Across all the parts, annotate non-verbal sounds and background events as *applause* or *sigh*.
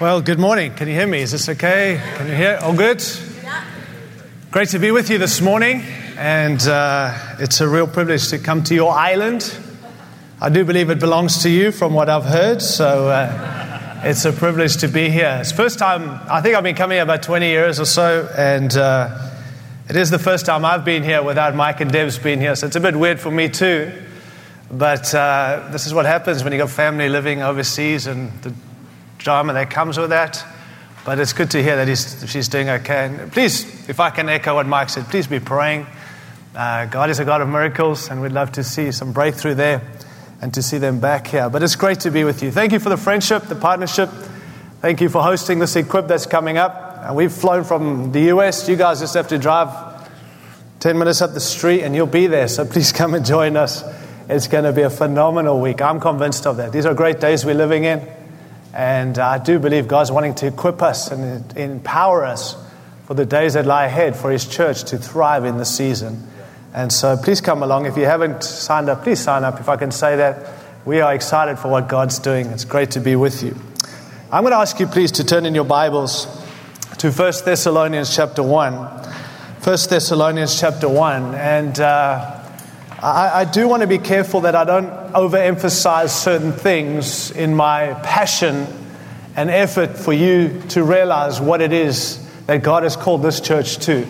Well, good morning. Can you hear me? Is this okay? Can you hear? All good? Great to be with you this morning. And uh, it's a real privilege to come to your island. I do believe it belongs to you from what I've heard. So uh, it's a privilege to be here. It's first time, I think I've been coming here about 20 years or so. And uh, it is the first time I've been here without Mike and Deb's being here. So it's a bit weird for me too. But uh, this is what happens when you've got family living overseas and the drama that comes with that. But it's good to hear that she's doing okay. And please, if I can echo what Mike said, please be praying. Uh, God is a God of miracles, and we'd love to see some breakthrough there and to see them back here. But it's great to be with you. Thank you for the friendship, the partnership. Thank you for hosting this equip that's coming up. And we've flown from the US. You guys just have to drive 10 minutes up the street and you'll be there. So please come and join us. It's going to be a phenomenal week. I'm convinced of that. These are great days we're living in. And I do believe God's wanting to equip us and empower us for the days that lie ahead for His church to thrive in the season. And so please come along. If you haven't signed up, please sign up. If I can say that, we are excited for what God's doing. It's great to be with you. I'm going to ask you, please, to turn in your Bibles to 1 Thessalonians chapter 1. 1 Thessalonians chapter 1. And uh, I, I do want to be careful that I don't overemphasize certain things in my passion and effort for you to realize what it is that God has called this church to.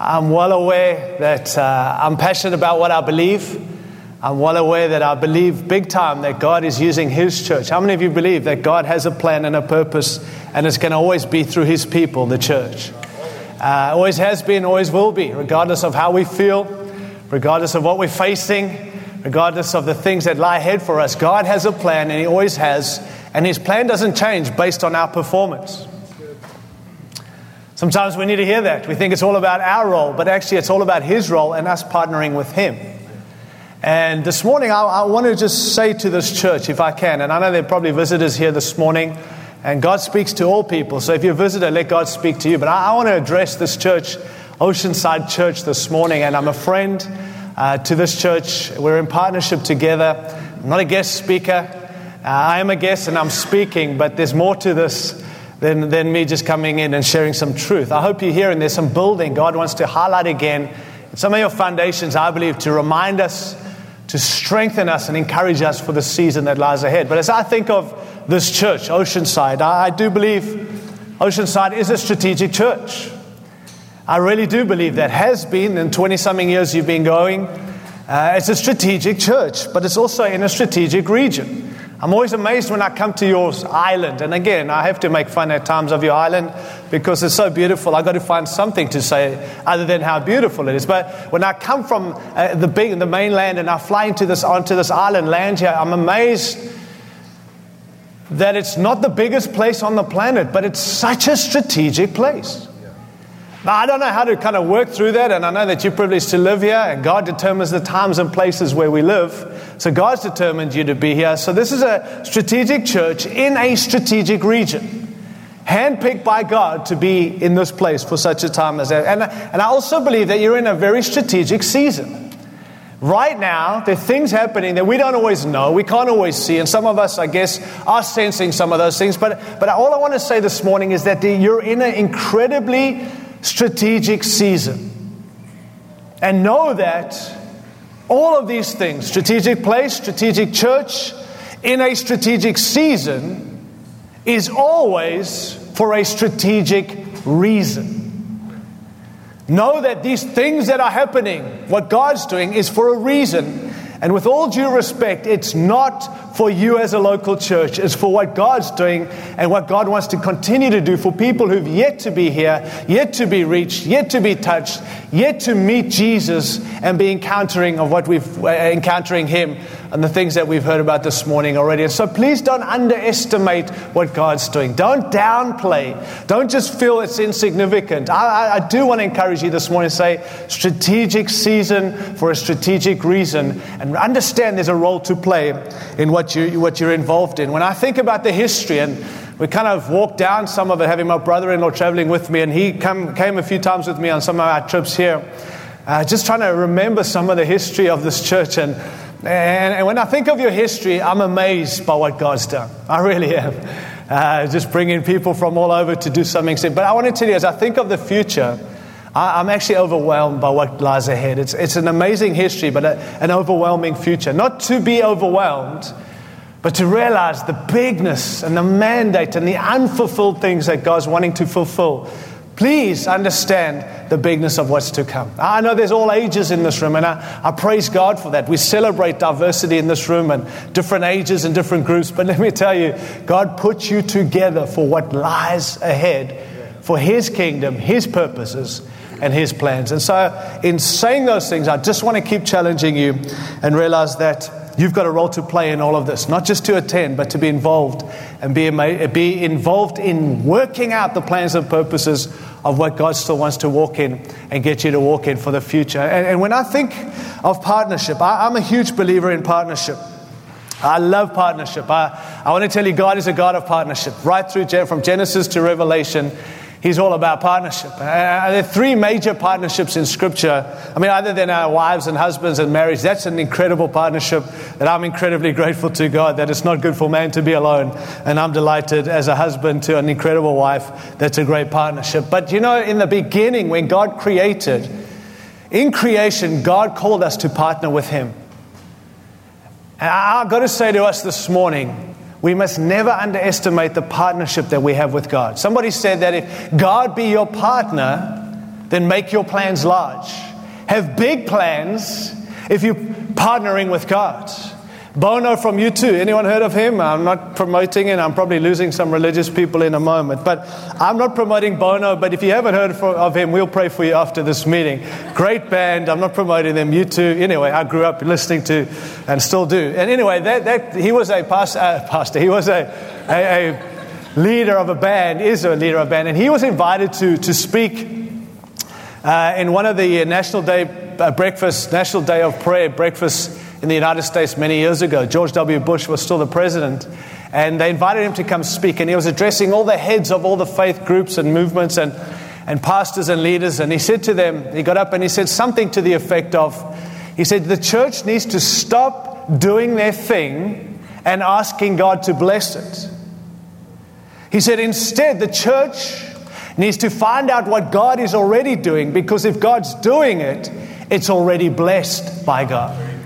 I'm well aware that uh, I'm passionate about what I believe. I'm well aware that I believe big time that God is using His church. How many of you believe that God has a plan and a purpose and it's going to always be through His people, the church? Uh, always has been, always will be, regardless of how we feel, regardless of what we're facing, regardless of the things that lie ahead for us. God has a plan, and He always has, and His plan doesn't change based on our performance. Sometimes we need to hear that. We think it's all about our role, but actually, it's all about His role and us partnering with Him. And this morning, I, I want to just say to this church, if I can, and I know there are probably visitors here this morning, and God speaks to all people. So if you're a visitor, let God speak to you. But I, I want to address this church Oceanside Church this morning, and I'm a friend uh, to this church. We're in partnership together. I'm not a guest speaker. Uh, I am a guest and I'm speaking, but there's more to this than, than me just coming in and sharing some truth. I hope you're hearing there's some building God wants to highlight again. Some of your foundations, I believe, to remind us, to strengthen us, and encourage us for the season that lies ahead. But as I think of this church, Oceanside, I, I do believe Oceanside is a strategic church. I really do believe that has been in 20 something years you've been going. Uh, it's a strategic church, but it's also in a strategic region. I'm always amazed when I come to your island. And again, I have to make fun at times of your island because it's so beautiful. I've got to find something to say other than how beautiful it is. But when I come from uh, the big, the mainland and I fly into this, onto this island, land here, I'm amazed that it's not the biggest place on the planet, but it's such a strategic place. Now, I don't know how to kind of work through that, and I know that you're privileged to live here, and God determines the times and places where we live. So, God's determined you to be here. So, this is a strategic church in a strategic region, handpicked by God to be in this place for such a time as that. And, and I also believe that you're in a very strategic season. Right now, there are things happening that we don't always know, we can't always see, and some of us, I guess, are sensing some of those things. But, but all I want to say this morning is that you're in an incredibly strategic season. And know that all of these things strategic place, strategic church, in a strategic season is always for a strategic reason. Know that these things that are happening, what God's doing, is for a reason. And with all due respect, it's not for you as a local church. It's for what God's doing and what God wants to continue to do for people who've yet to be here, yet to be reached, yet to be touched, yet to meet Jesus and be encountering of what we've uh, encountering Him and the things that we've heard about this morning already. And so please don't underestimate what God's doing. Don't downplay. Don't just feel it's insignificant. I, I, I do want to encourage you this morning to say strategic season for a strategic reason and understand there's a role to play in what, you, what you're involved in. When I think about the history and we kind of walked down some of it, having my brother in law traveling with me, and he come, came a few times with me on some of our trips here, uh, just trying to remember some of the history of this church. And and, and, when I think of your history, I'm amazed by what God's done. I really am. uh, just bringing people from all over to do something. But I want to tell you, as I think of the future, I, am actually overwhelmed by what lies ahead. It's, it's an amazing history, but a, an overwhelming future. Not to be overwhelmed, but to realize the bigness and the mandate and the unfulfilled things that God's wanting to fulfill. Please understand the bigness of what's to come. I know there's all ages in this room, and I, I praise God for that. We celebrate diversity in this room and different ages and different groups, but *laughs* let me tell you, God put you together for what lies ahead, for His kingdom, His purposes, and His plans. And so, in saying those things, I just want to keep challenging you and realize that You've got a role to play in all of this, not just to attend, but to be involved and be, be involved in working out the plans and purposes of what God still wants to walk in and get you to walk in for the future. And, and when I think of partnership, I, I'm a huge believer in partnership. I love partnership. I, I want to tell you, God is a God of partnership. Right through from Genesis to Revelation, He's all about partnership. Uh, there are three major partnerships in Scripture. I mean, other than our wives and husbands and marriage, that's an incredible partnership that I'm incredibly grateful to God that it's not good for man to be alone. And I'm delighted as a husband to an incredible wife. That's a great partnership. But you know, in the beginning, when God created, in creation, God called us to partner with Him. And I've got to say to us this morning, we must never underestimate the partnership that we have with God. Somebody said that if God be your partner, then make your plans large. Have big plans if you're partnering with God. Bono from U2. Anyone heard of him? I'm not promoting it. I'm probably losing some religious people in a moment. But I'm not promoting Bono. But if you haven't heard of him, we'll pray for you after this meeting. Great band. I'm not promoting them. U2. Anyway, I grew up listening to and still do. And anyway, that, that, he was a pastor, uh, pastor. He was a, a, a, leader of a band, is a leader of a band. And he was invited to, to speak uh, in one of the National Day uh, breakfast, National Day of Prayer breakfast in the United States many years ago. George W. Bush was still the president. And they invited him to come speak. And he was addressing all the heads of all the faith groups and movements and, and pastors and leaders. And he said to them, he got up and he said something to the effect of, he said, the church needs to stop doing their thing and asking God to bless it. He said, instead, the church needs to find out what God is already doing because if God's doing it, it's already blessed by God.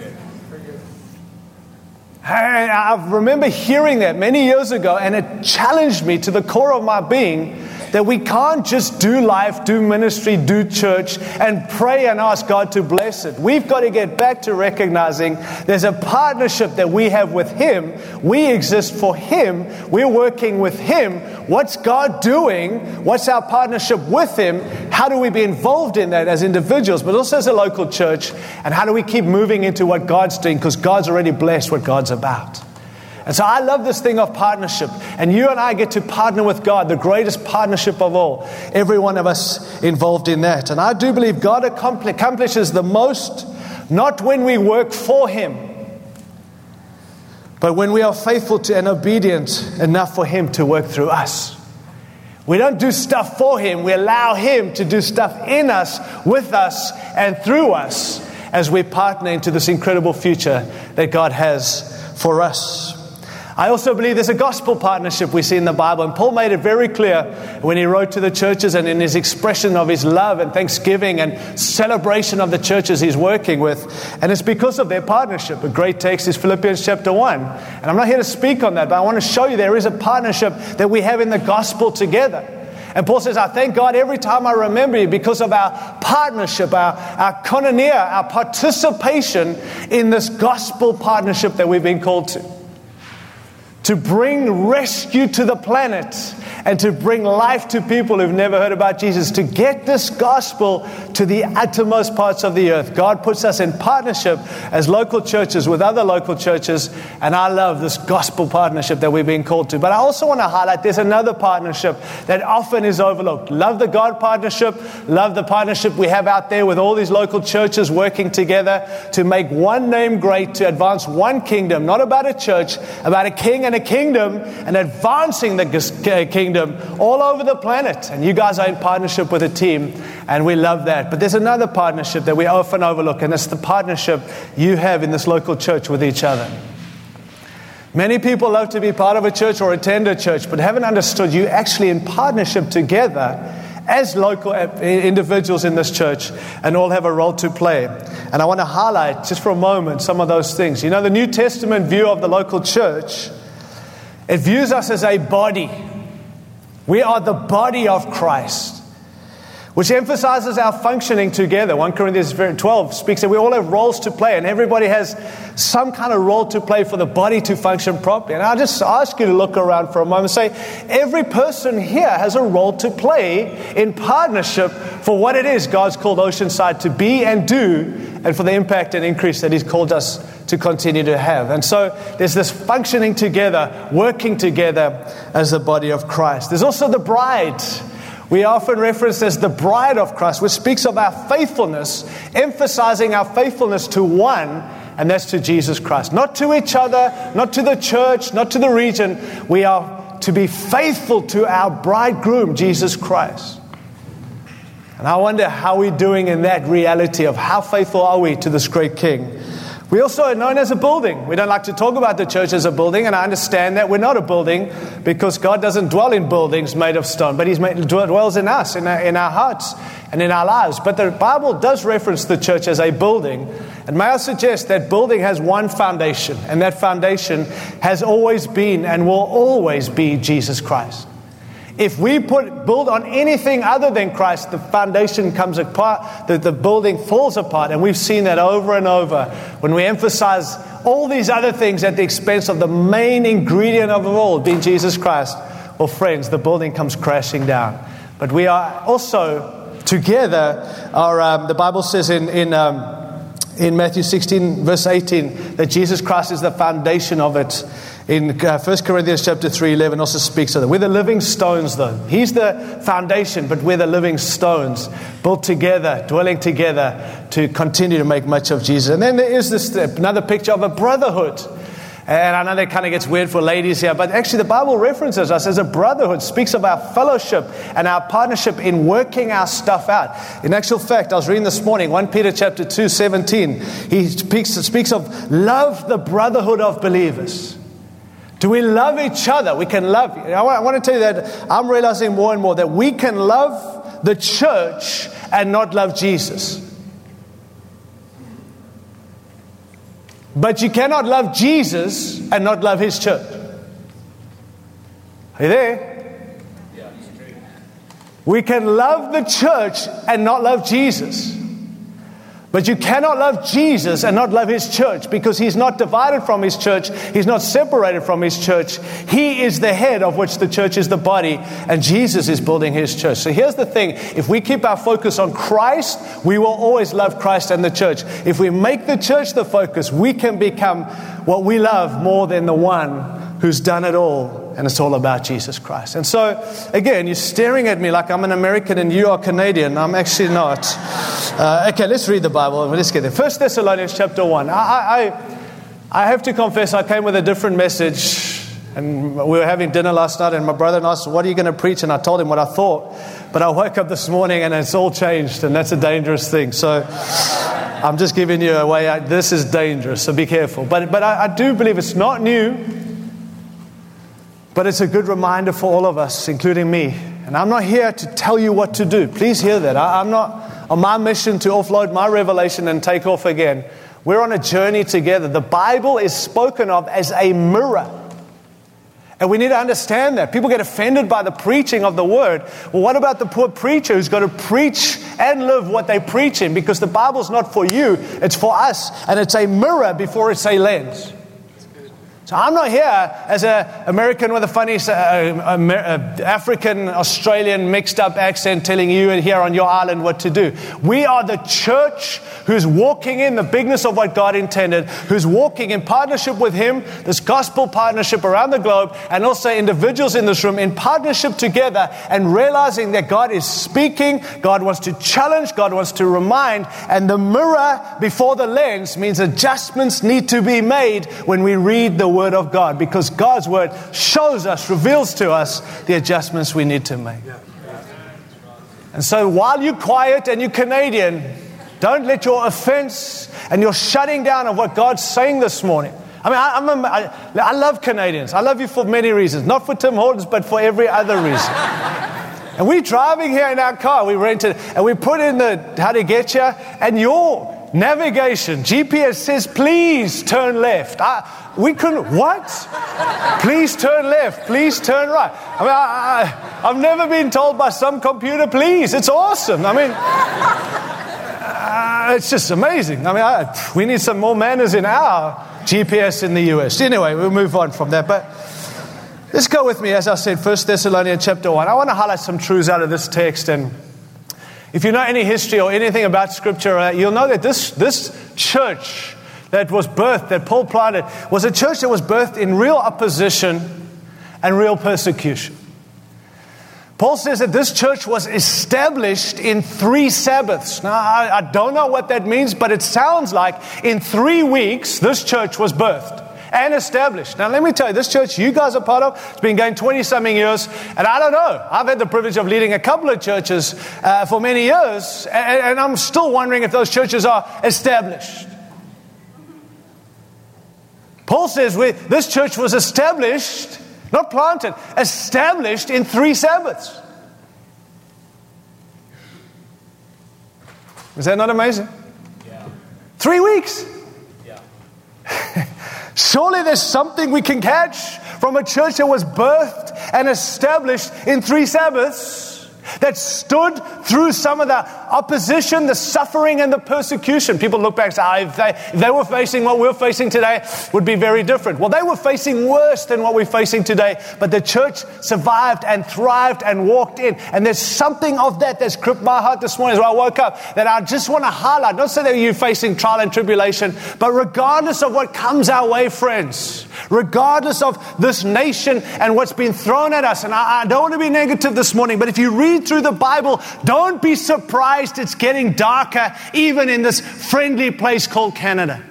I remember hearing that many years ago, and it challenged me to the core of my being that we can't just do life, do ministry, do church, and pray and ask God to bless it. We've got to get back to recognizing there's a partnership that we have with Him. We exist for Him. We're working with Him. What's God doing? What's our partnership with Him? How do we be involved in that as individuals, but also as a local church? And how do we keep moving into what God's doing? Because God's already blessed what God's about. And so I love this thing of partnership. And you and I get to partner with God, the greatest partnership of all. Every one of us involved in that. And I do believe God accomplishes the most not when we work for Him, but when we are faithful to and obedient enough for Him to work through us. We don't do stuff for Him, we allow Him to do stuff in us, with us, and through us as we partner into this incredible future that God has for us. I also believe there's a gospel partnership we see in the Bible. And Paul made it very clear when he wrote to the churches and in his expression of his love and thanksgiving and celebration of the churches he's working with. And it's because of their partnership. A great text is Philippians chapter 1. And I'm not here to speak on that, but I want to show you there is a partnership that we have in the gospel together. And Paul says, I thank God every time I remember you because of our partnership, our, our koinonia, our participation in this gospel partnership that we've been called to to bring rescue to the planet and to bring life to people who've never heard about Jesus, to get this gospel to the uttermost parts of the earth. God puts us in partnership as local churches with other local churches, and I love this gospel partnership that we've been called to. But I also want to highlight there's another partnership that often is overlooked. Love the God partnership, love the partnership we have out there with all these local churches working together to make one name great, to advance one kingdom, not about a church, about a king and a kingdom, and advancing the uh, kingdom kingdom all over the planet. And you guys are in partnership with a team, and we love that. But there's another partnership that we often overlook, and it's the partnership you have in this local church with each other. Many people love to be part of a church or attend a church, but haven't understood you actually in partnership together as local individuals in this church and all have a role to play. And I want to highlight just for a moment some of those things. You know, the New Testament view of the local church, it views us as a body. We are the body of Christ which emphasizes our functioning together. 1 Corinthians 12 speaks that we all have roles to play, and everybody has some kind of role to play for the body to function properly. And I just ask you to look around for a moment and say, every person here has a role to play in partnership for what it is God's called Oceanside to be and do, and for the impact and increase that He's called us to continue to have. And so there's this functioning together, working together as the body of Christ. There's also the bride. We often referenced as the bride of Christ, which speaks of our faithfulness, emphasizing our faithfulness to one, and that's to Jesus Christ. Not to each other, not to the church, not to the region. We are to be faithful to our bridegroom, Jesus Christ. And I wonder how we're doing in that reality of how faithful are we to this great King. We also are known as a building. We don't like to talk about the church as a building, and I understand that we're not a building because God doesn't dwell in buildings made of stone, but He dwells in us, in our, in our hearts, and in our lives. But the Bible does reference the church as a building. And may I suggest that building has one foundation, and that foundation has always been and will always be Jesus Christ. If we put build on anything other than Christ, the foundation comes apart, the, the building falls apart. And we've seen that over and over when we emphasize all these other things at the expense of the main ingredient of all, being Jesus Christ. Well, friends, the building comes crashing down. But we are also together, our, um, the Bible says in, in, um, in Matthew 16, verse 18, that Jesus Christ is the foundation of it in uh, 1 Corinthians chapter 3, 11 also speaks of that. We're the living stones, though. He's the foundation, but we're the living stones, built together, dwelling together to continue to make much of Jesus. And then there is this another picture of a brotherhood. And I know that kind of gets weird for ladies here, but actually the Bible references us as a brotherhood, speaks of our fellowship and our partnership in working our stuff out. In actual fact, I was reading this morning, 1 Peter chapter 2, 17, he speaks, speaks of love the brotherhood of believers. Do we love each other? We can love. I want to tell you that I'm realizing more and more that we can love the church and not love Jesus. But you cannot love Jesus and not love his church. Are you there? We can love the church and not love Jesus. But you cannot love Jesus and not love his church because he's not divided from his church. He's not separated from his church. He is the head of which the church is the body, and Jesus is building his church. So here's the thing if we keep our focus on Christ, we will always love Christ and the church. If we make the church the focus, we can become what we love more than the one who's done it all and it's all about Jesus Christ. And so, again, you're staring at me like I'm an American and you are Canadian. I'm actually not. Uh, okay, let's read the Bible and let's get there. First Thessalonians chapter 1. I, I, I have to confess, I came with a different message. And we were having dinner last night, and my brother asked, What are you going to preach? And I told him what I thought. But I woke up this morning and it's all changed, and that's a dangerous thing. So I'm just giving you a way out. This is dangerous, so be careful. But, but I, I do believe it's not new. But it's a good reminder for all of us, including me. And I'm not here to tell you what to do. Please hear that. I, am not on my mission to offload my revelation and take off again. We're on a journey together. The Bible is spoken of as a mirror. And we need to understand that. People get offended by the preaching of the word. Well, what about the poor preacher who's got to preach and live what they preach in? Because the Bible's not for you, it's for us. And it's a mirror before it's a lens. So I'm not here as an American with a funny uh, uh, African Australian mixed up accent telling you here on your island what to do. We are the church who's walking in the bigness of what God intended, who's walking in partnership with Him, this gospel partnership around the globe, and also individuals in this room in partnership together and realizing that God is speaking, God wants to challenge, God wants to remind, and the mirror before the lens means adjustments need to be made when we read the Word of God because God's Word shows us, reveals to us the adjustments we need to make. And so while you're quiet and you're Canadian, don't let your offense and your shutting down of what God's saying this morning. I mean, I, I'm a, I, I love Canadians. I love you for many reasons. Not for Tim Hortons, but for every other reason. *laughs* and we're driving here in our car. We rented, and we put in the how to get you, and your navigation, GPS says, please turn left. I, we couldn't, what? please turn left, please turn right. I mean, I, I, I've never been told by some computer, please. It's awesome. I mean, uh, it's just amazing. I mean, I, we need some more manners in our GPS in the US. Anyway, we'll move on from that. But let's go with me, as I said, First Thessalonians chapter 1. I want to highlight some truths out of this text. And if you know any history or anything about Scripture, uh, you'll know that this, this church that was birthed, that Paul planted, was a church that was birthed in real opposition and real persecution. Paul says that this church was established in three Sabbaths. Now, I, I, don't know what that means, but it sounds like in three weeks, this church was birthed and established. Now, let me tell you, this church you guys are part of, it's been going 20 something years, and I don't know. I've had the privilege of leading a couple of churches uh, for many years, and, and I'm still wondering if those churches are established. Paul says we, this church was established not planted, established in three Sabbaths. Is that not amazing? Yeah. Three weeks. Yeah. *laughs* Surely there's something we can catch from a church that was birthed and established in three Sabbaths that stood through some of the opposition, the suffering, and the persecution. People look back and say, if, they, if they were facing what we're facing today, would be very different. Well, they were facing worse than what we're facing today, but the church survived and thrived and walked in. And there's something of that that's gripped my heart this morning as I woke up that I just want to highlight. Not say that you're facing trial and tribulation, but regardless of what comes our way, friends, regardless of this nation and what's been thrown at us, and I, I don't want to be negative this morning, but if you read read through the Bible, don't be surprised it's getting darker, even in this friendly place called Canada.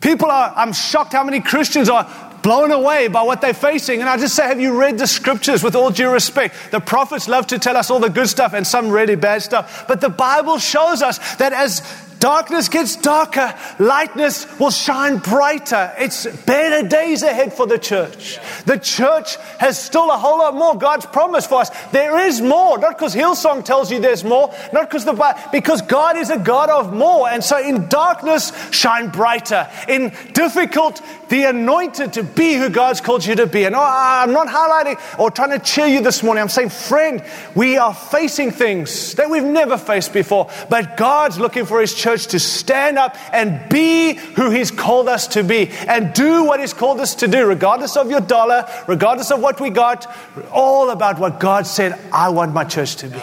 People are, I'm shocked how many Christians are blown away by what they're facing. And I just say, have you read the scriptures with all due respect? The prophets love to tell us all the good stuff and some really bad stuff. But the Bible shows us that as Darkness gets darker, lightness will shine brighter. It's better days ahead for the church. The church has still a whole lot more God's promise for us. There is more, not because Hillsong tells you there's more, not because the Bible, because God is a God of more. And so in darkness, shine brighter. In difficult, the anointed to be who God's called you to be. And oh, I'm not highlighting or trying to cheer you this morning. I'm saying, friend, we are facing things that we've never faced before, but God's looking for His church church to stand up and be who He's called us to be and do what He's called us to do, regardless of your dollar, regardless of what we got, all about what God said, I want my church to be.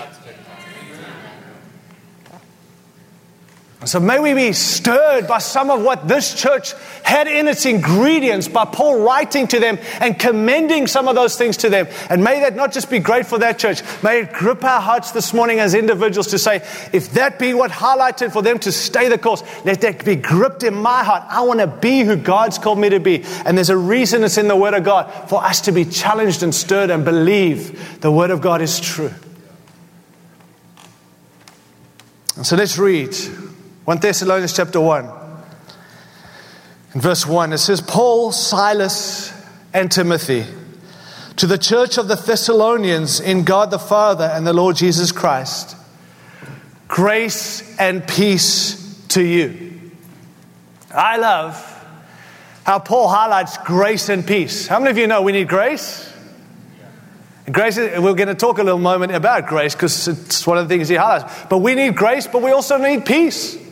So may we be stirred by some of what this church had in its ingredients by Paul writing to them and commending some of those things to them. And may that not just be great for that church, may it grip our hearts this morning as individuals to say, if that be what highlighted for them to stay the course, let that be gripped in my heart. I want to be who God's called me to be. And there's a reason it's in the Word of God for us to be challenged and stirred and believe the Word of God is true. And so let's read 1 Thessalonians chapter 1. In verse 1, it says, Paul, Silas, and Timothy, to the church of the Thessalonians in God the Father and the Lord Jesus Christ, grace and peace to you. I love how Paul highlights grace and peace. How many of you know we need grace? Grace, we're going to talk a little moment about grace because it's one of the things he highlights. But we need grace, but we also need peace.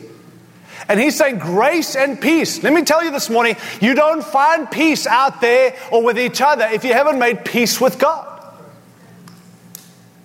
And he's saying grace and peace. Let me tell you this morning, you don't find peace out there or with each other if you haven't made peace with God.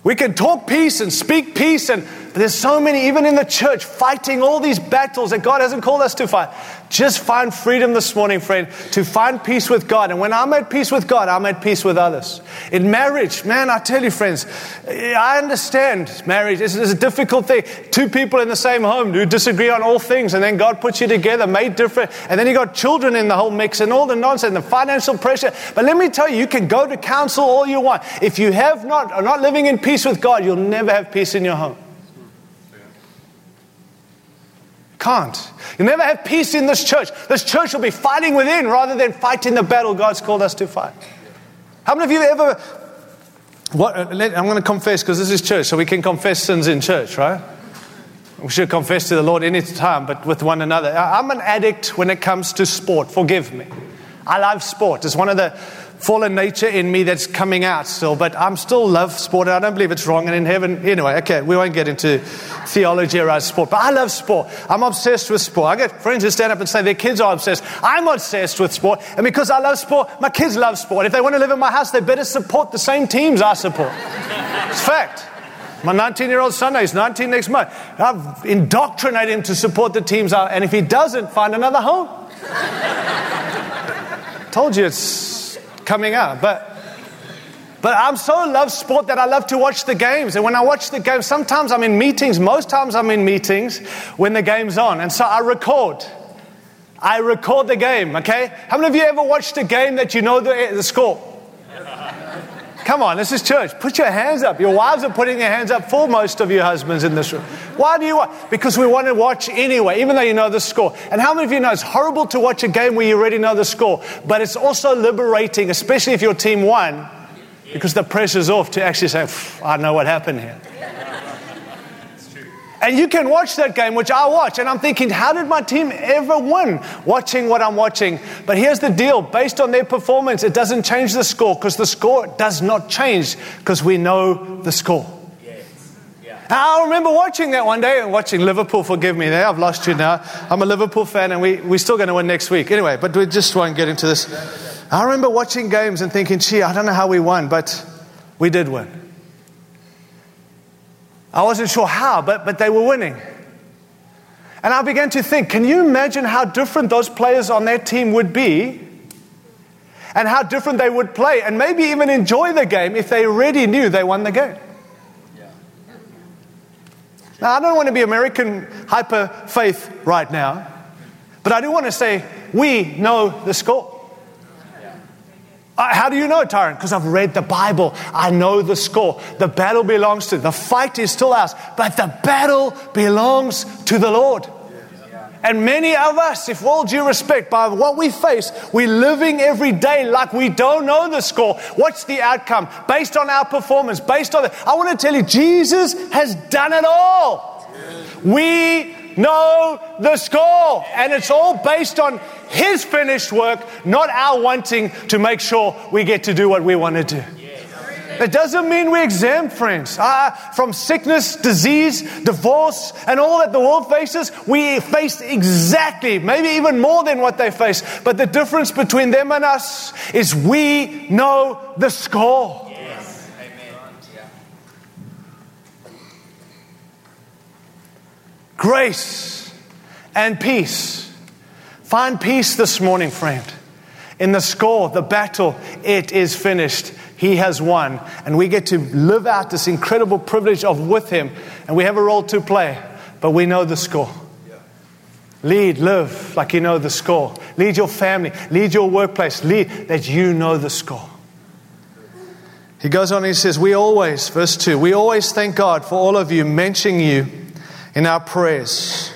We can talk peace and speak peace, and there's so many, even in the church, fighting all these battles that God hasn't called us to fight. Just find freedom this morning, friend, to find peace with God. And when I'm at peace with God, I'm at peace with others. In marriage, man, I tell you, friends, eh, I understand marriage is, is a difficult thing. Two people in the same home who disagree on all things, and then God puts you together, made different. And then you got children in the whole mix and all the nonsense, the financial pressure. But let me tell you, you can go to counsel all you want. If you have not, are not living in peace with God, you'll never have peace in your home. Can't. You'll never have peace in this church. This church will be fighting within rather than fighting the battle God's called us to fight. How many of you ever. What, uh, I'm going to confess because this is church, so we can confess sins in church, right? We should confess to the Lord any time, but with one another. I'm an addict when it comes to sport. Forgive me. I love sport. It's one of the fallen nature in me that's coming out still, but I'm still love sport. and I don't believe it's wrong. And in heaven, anyway, okay, we won't get into theology around sport, but I love sport. I'm obsessed with sport. I get friends who stand up and say their kids are obsessed. I'm obsessed with sport. And because I love sport, my kids love sport. If they want to live in my house, they better support the same teams I support. It's fact. My 19 year old son is 19 next month. I've indoctrinated him to support the teams, and if he doesn't, find another home. Told you it's coming up. But but I'm so love sport that I love to watch the games. And when I watch the games, sometimes I'm in meetings, most times I'm in meetings when the game's on. And so I record. I record the game, okay? How many of you ever watched a game that you know the, the score? Come on, this is church. Put your hands up. Your wives are putting their hands up for most of you husbands in this room. Why do you watch? Because we want to watch anyway, even though you know the score. And how many of you know it's horrible to watch a game where you already know the score, but it's also liberating, especially if your team won, because the pressure's off to actually say, I know what happened here. And you can watch that game, which I watch, and I'm thinking, how did my team ever win watching what I'm watching? But here's the deal based on their performance, it doesn't change the score because the score does not change because we know the score. I remember watching that one day and watching Liverpool, forgive me there, I've lost you now. I'm a Liverpool fan and we, we're still going to win next week. Anyway, but we just won't get into this. I remember watching games and thinking, gee, I don't know how we won, but we did win. I wasn't sure how, but, but they were winning. And I began to think can you imagine how different those players on their team would be? And how different they would play, and maybe even enjoy the game if they already knew they won the game. Now, I don't want to be American hyper faith right now, but I do want to say we know the score. How do you know, Tyrone? Because I've read the Bible. I know the score. The battle belongs to, the fight is still ours, but the battle belongs to the Lord. And many of us, if all due respect, by what we face, we're living every day like we don't know the score. What's the outcome? Based on our performance, based on. I want to tell you, Jesus has done it all. We know the score. And it's all based on His finished work, not our wanting to make sure we get to do what we want to do. It doesn't mean we're exempt, friends. Uh, from sickness, disease, divorce, and all that the world faces, we face exactly, maybe even more than what they face. But the difference between them and us is we know the score. grace and peace. Find peace this morning, friend. In the score, the battle, it is finished. He has won. And we get to live out this incredible privilege of with Him. And we have a role to play, but we know the score. Lead, live like you know the score. Lead your family, lead your workplace, lead that you know the score. He goes on, he says, We always, verse 2, we always thank God for all of you, mentioning you in our prayers.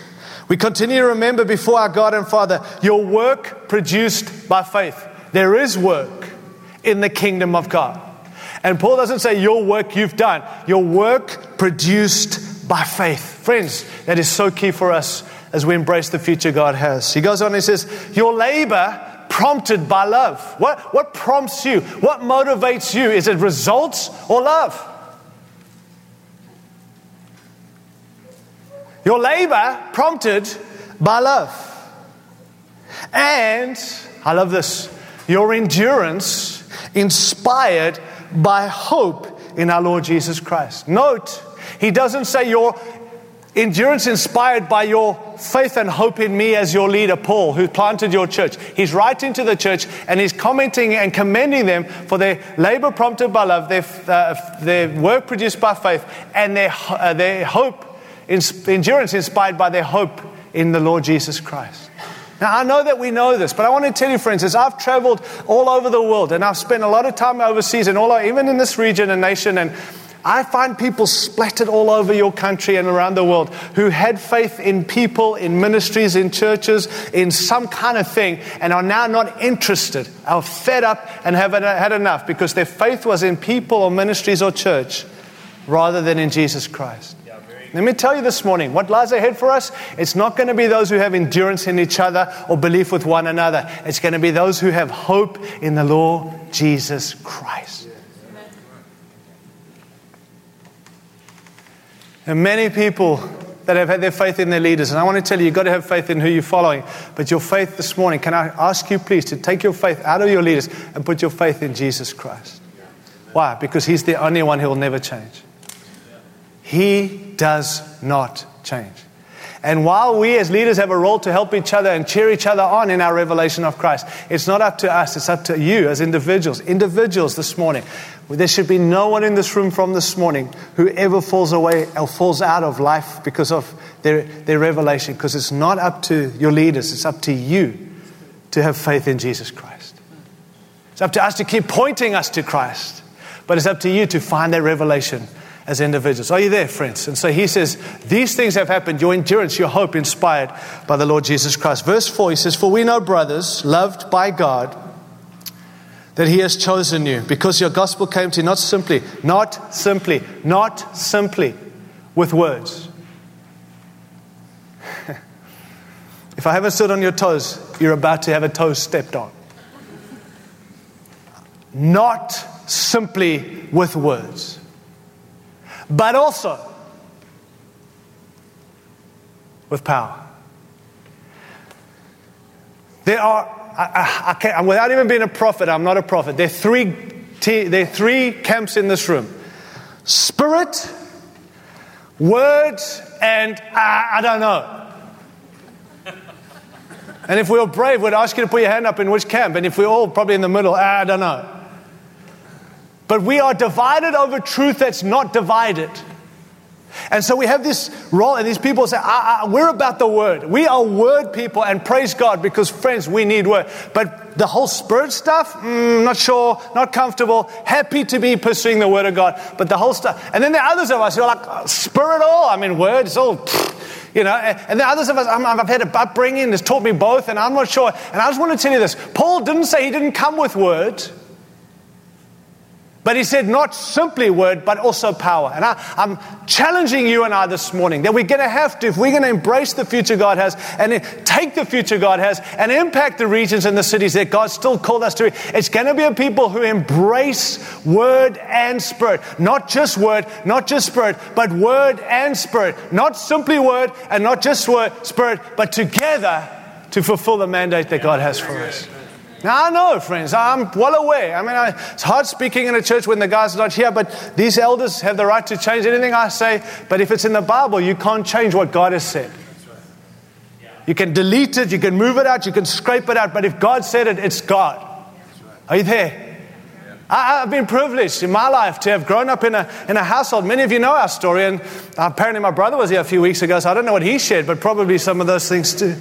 We continue to remember before our God and Father your work produced by faith. There is work in the kingdom of God. And Paul doesn't say your work you've done, your work produced by faith. Friends, that is so key for us as we embrace the future God has. He goes on and says, Your labor prompted by love. What, what prompts you? What motivates you? Is it results or love? Your labor prompted by love. And, I love this, your endurance inspired by hope in our Lord Jesus Christ. Note, he doesn't say your endurance inspired by your faith and hope in me as your leader, Paul, who planted your church. He's writing to the church and he's commenting and commending them for their labor prompted by love, their, uh, their work produced by faith, and their, uh, their hope endurance inspired by their hope in the Lord Jesus Christ. Now, I know that we know this, but I want to tell you, friends, as I've traveled all over the world and I've spent a lot of time overseas and all, even in this region and nation, and I find people splattered all over your country and around the world who had faith in people, in ministries, in churches, in some kind of thing, and are now not interested, are fed up, and have had enough because their faith was in people or ministries or church rather than in Jesus Christ. Let me tell you this morning what lies ahead for us. It's not going to be those who have endurance in each other or belief with one another. It's going to be those who have hope in the Lord Jesus Christ. And many people that have had their faith in their leaders. And I want to tell you, you've got to have faith in who you're following. But your faith this morning, can I ask you, please, to take your faith out of your leaders and put your faith in Jesus Christ? Why? Because He's the only one who will never change. He does not change. And while we as leaders have a role to help each other and cheer each other on in our revelation of Christ, it's not up to us, it's up to you as individuals. Individuals this morning. There should be no one in this room from this morning who ever falls away or falls out of life because of their, their revelation, because it's not up to your leaders, it's up to you to have faith in Jesus Christ. It's up to us to keep pointing us to Christ, but it's up to you to find that revelation as individuals. Are you there, friends? And so he says, These things have happened, your endurance, your hope, inspired by the Lord Jesus Christ. Verse 4, he says, For we know, brothers, loved by God, that he has chosen you because your gospel came to you not simply, not simply, not simply with words. *laughs* if I haven't stood on your toes, you're about to have a toe stepped on. Not simply with words but also with power. There are, I, I, I without even being a prophet, I'm not a prophet. There are three, there are three camps in this room spirit, word, and I, I don't know. And if we were brave, we'd ask you to put your hand up in which camp. And if we're all probably in the middle, I don't know. But we are divided over truth that's not divided. And so we have this role, and these people say, ah, ah, We're about the word. We are word people, and praise God because, friends, we need word. But the whole spirit stuff, mm, not sure, not comfortable, happy to be pursuing the word of God. But the whole stuff. And then there are others of us who are like, oh, Spirit all? I mean, word, it's all. you know, and the others of us, i have had a upbringing that's taught me both, and I'm not sure. And I just want to tell you this Paul didn't say he didn't come with word. But he said, not simply word, but also power. And I, am challenging you and I this morning that we're going to have to, if we're going to embrace the future God has and take the future God has and impact the regions and the cities that God still called us to, it's going to be a people who embrace word and spirit. Not just word, not just spirit, but word and spirit. Not simply word and not just word, spirit, but together to fulfill the mandate that God has for us. Now, I know, friends, I'm well aware. I mean, I, it's hard speaking in a church when the guy's not here, but these elders have the right to change anything I say. But if it's in the Bible, you can't change what God has said. You can delete it, you can move it out, you can scrape it out, but if God said it, it's God. Are you there? I, have been privileged in my life to have grown up in a, in a household. Many of you know our story, and apparently my brother was here a few weeks ago, so I don't know what he shared, but probably some of those things too.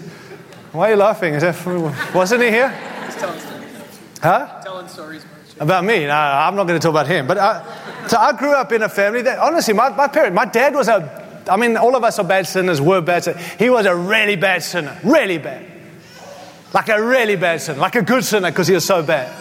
Why are you laughing? That, wasn't he here? Telling stories. Huh? Telling stories. About me? No, I'm not going to talk about him. But I, so I grew up in a family that, honestly, my, my parent, my dad was a, I mean, all of us are bad sinners, were bad sinners. He was a really bad sinner, really bad. Like a really bad sinner, like a good sinner because he was so bad.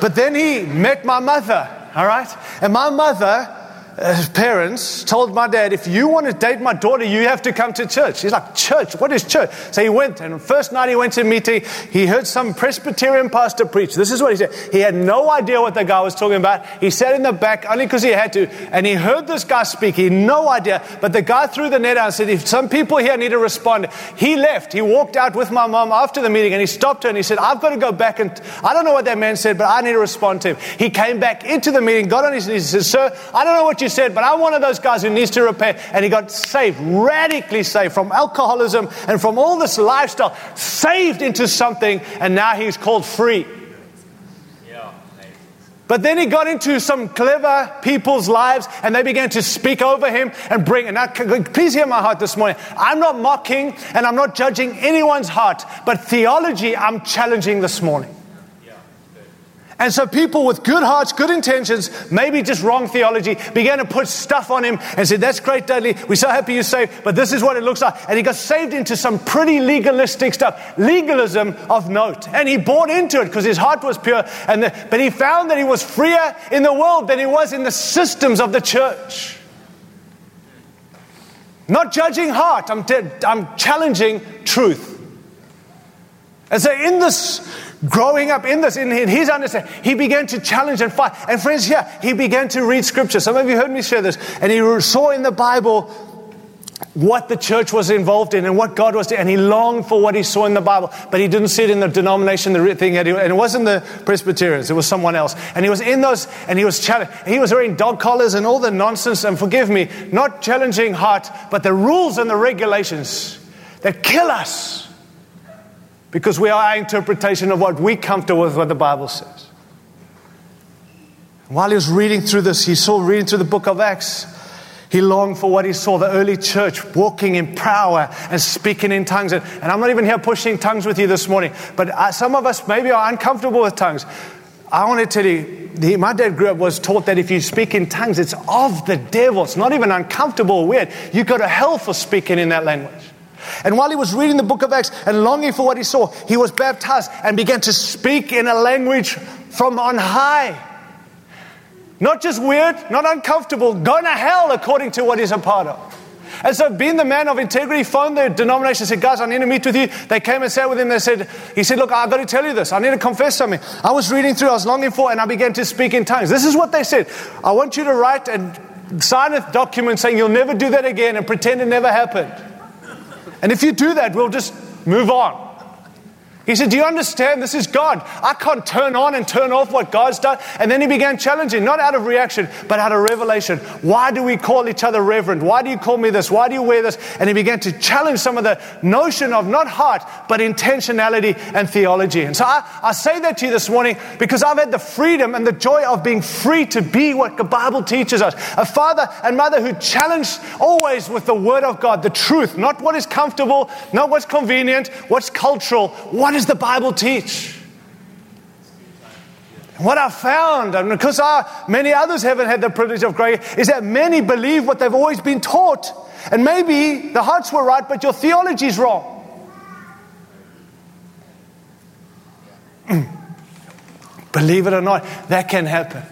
But then he met my mother, all right? And my mother uh, parents told my dad, if you want to date my daughter, you have to come to church. He's like, church? What is church? So he went, and first night he went to meeting, he heard some Presbyterian pastor preach. This is what he said. He had no idea what the guy was talking about. He sat in the back only because he had to, and he heard this guy speak. He had no idea. But the guy threw the net out and said, if some people here need to respond, he left. He walked out with my mom after the meeting, and he stopped her and he said, I've got to go back and, I don't know what that man said, but I need to respond to him. He came back into the meeting, got on his knees, and said, sir, I don't know what you said, but I'm one of those guys who needs to repent. And he got saved, radically saved from alcoholism and from all this lifestyle, saved into something, and now he's called free. But then he got into some clever people's lives and they began to speak over him and bring And Now, please hear my heart this morning. I'm not mocking and I'm not judging anyone's heart, but theology I'm challenging this morning. And so people with good hearts, good intentions, maybe just wrong theology, began to put stuff on him and said, That's great, Dudley. We're so happy you're saved, but this is what it looks like. And he got saved into some pretty legalistic stuff, legalism of note. And he bought into it because his heart was pure. And the, but he found that he was freer in the world than he was in the systems of the church. Not judging heart, I'm, I'm challenging truth. And so, in this growing up in this, in his understanding, he began to challenge and fight. And friends, here, he began to read scripture. Some of you heard me share this. And he saw in the Bible what the church was involved in and what God was doing. And he longed for what he saw in the Bible, but he didn't see it in the denomination, the thing. And it wasn't the Presbyterians, it was someone else. And he was in those, and he was challenged. He was wearing dog collars and all the nonsense. And forgive me, not challenging heart, but the rules and the regulations that kill us because we are our interpretation of what we comfortable with what the Bible says. While he was reading through this, he saw reading through the book of Acts. He longed for what he saw the early church walking in power and speaking in tongues. And, and I'm not even here pushing tongues with you this morning, but uh, some of us maybe are uncomfortable with tongues. I want to tell you, the, my dad grew up was taught that if you speak in tongues, it's of the devil. It's not even uncomfortable or weird. You go to hell for speaking in that language. And while he was reading the book of Acts and longing for what he saw, he was baptized and began to speak in a language from on high. Not just weird, not uncomfortable, going to hell according to what he's a part of. And so, being the man of integrity, phoned the denomination, said, Guys, I need to meet with you. They came and sat with him. They said, He said, Look, I've got to tell you this. I need to confess something. I was reading through, I was longing for, and I began to speak in tongues. This is what they said. I want you to write and sign a document saying you'll never do that again and pretend it never happened. And if you do that, we'll just move on. He said, Do you understand? This is God. I can't turn on and turn off what God's done. And then he began challenging, not out of reaction, but out of revelation. Why do we call each other reverend? Why do you call me this? Why do you wear this? And he began to challenge some of the notion of not heart, but intentionality and theology. And so I, I say that to you this morning because I've had the freedom and the joy of being free to be what the Bible teaches us. A father and mother who challenged always with the word of God, the truth, not what is comfortable, not what's convenient, what's cultural, what what does the Bible teach? What I found, and because I, many others haven't had the privilege of growing, is that many believe what they've always been taught. And maybe the hearts were right, but your theology is wrong. *clears throat* believe it or not, that can happen.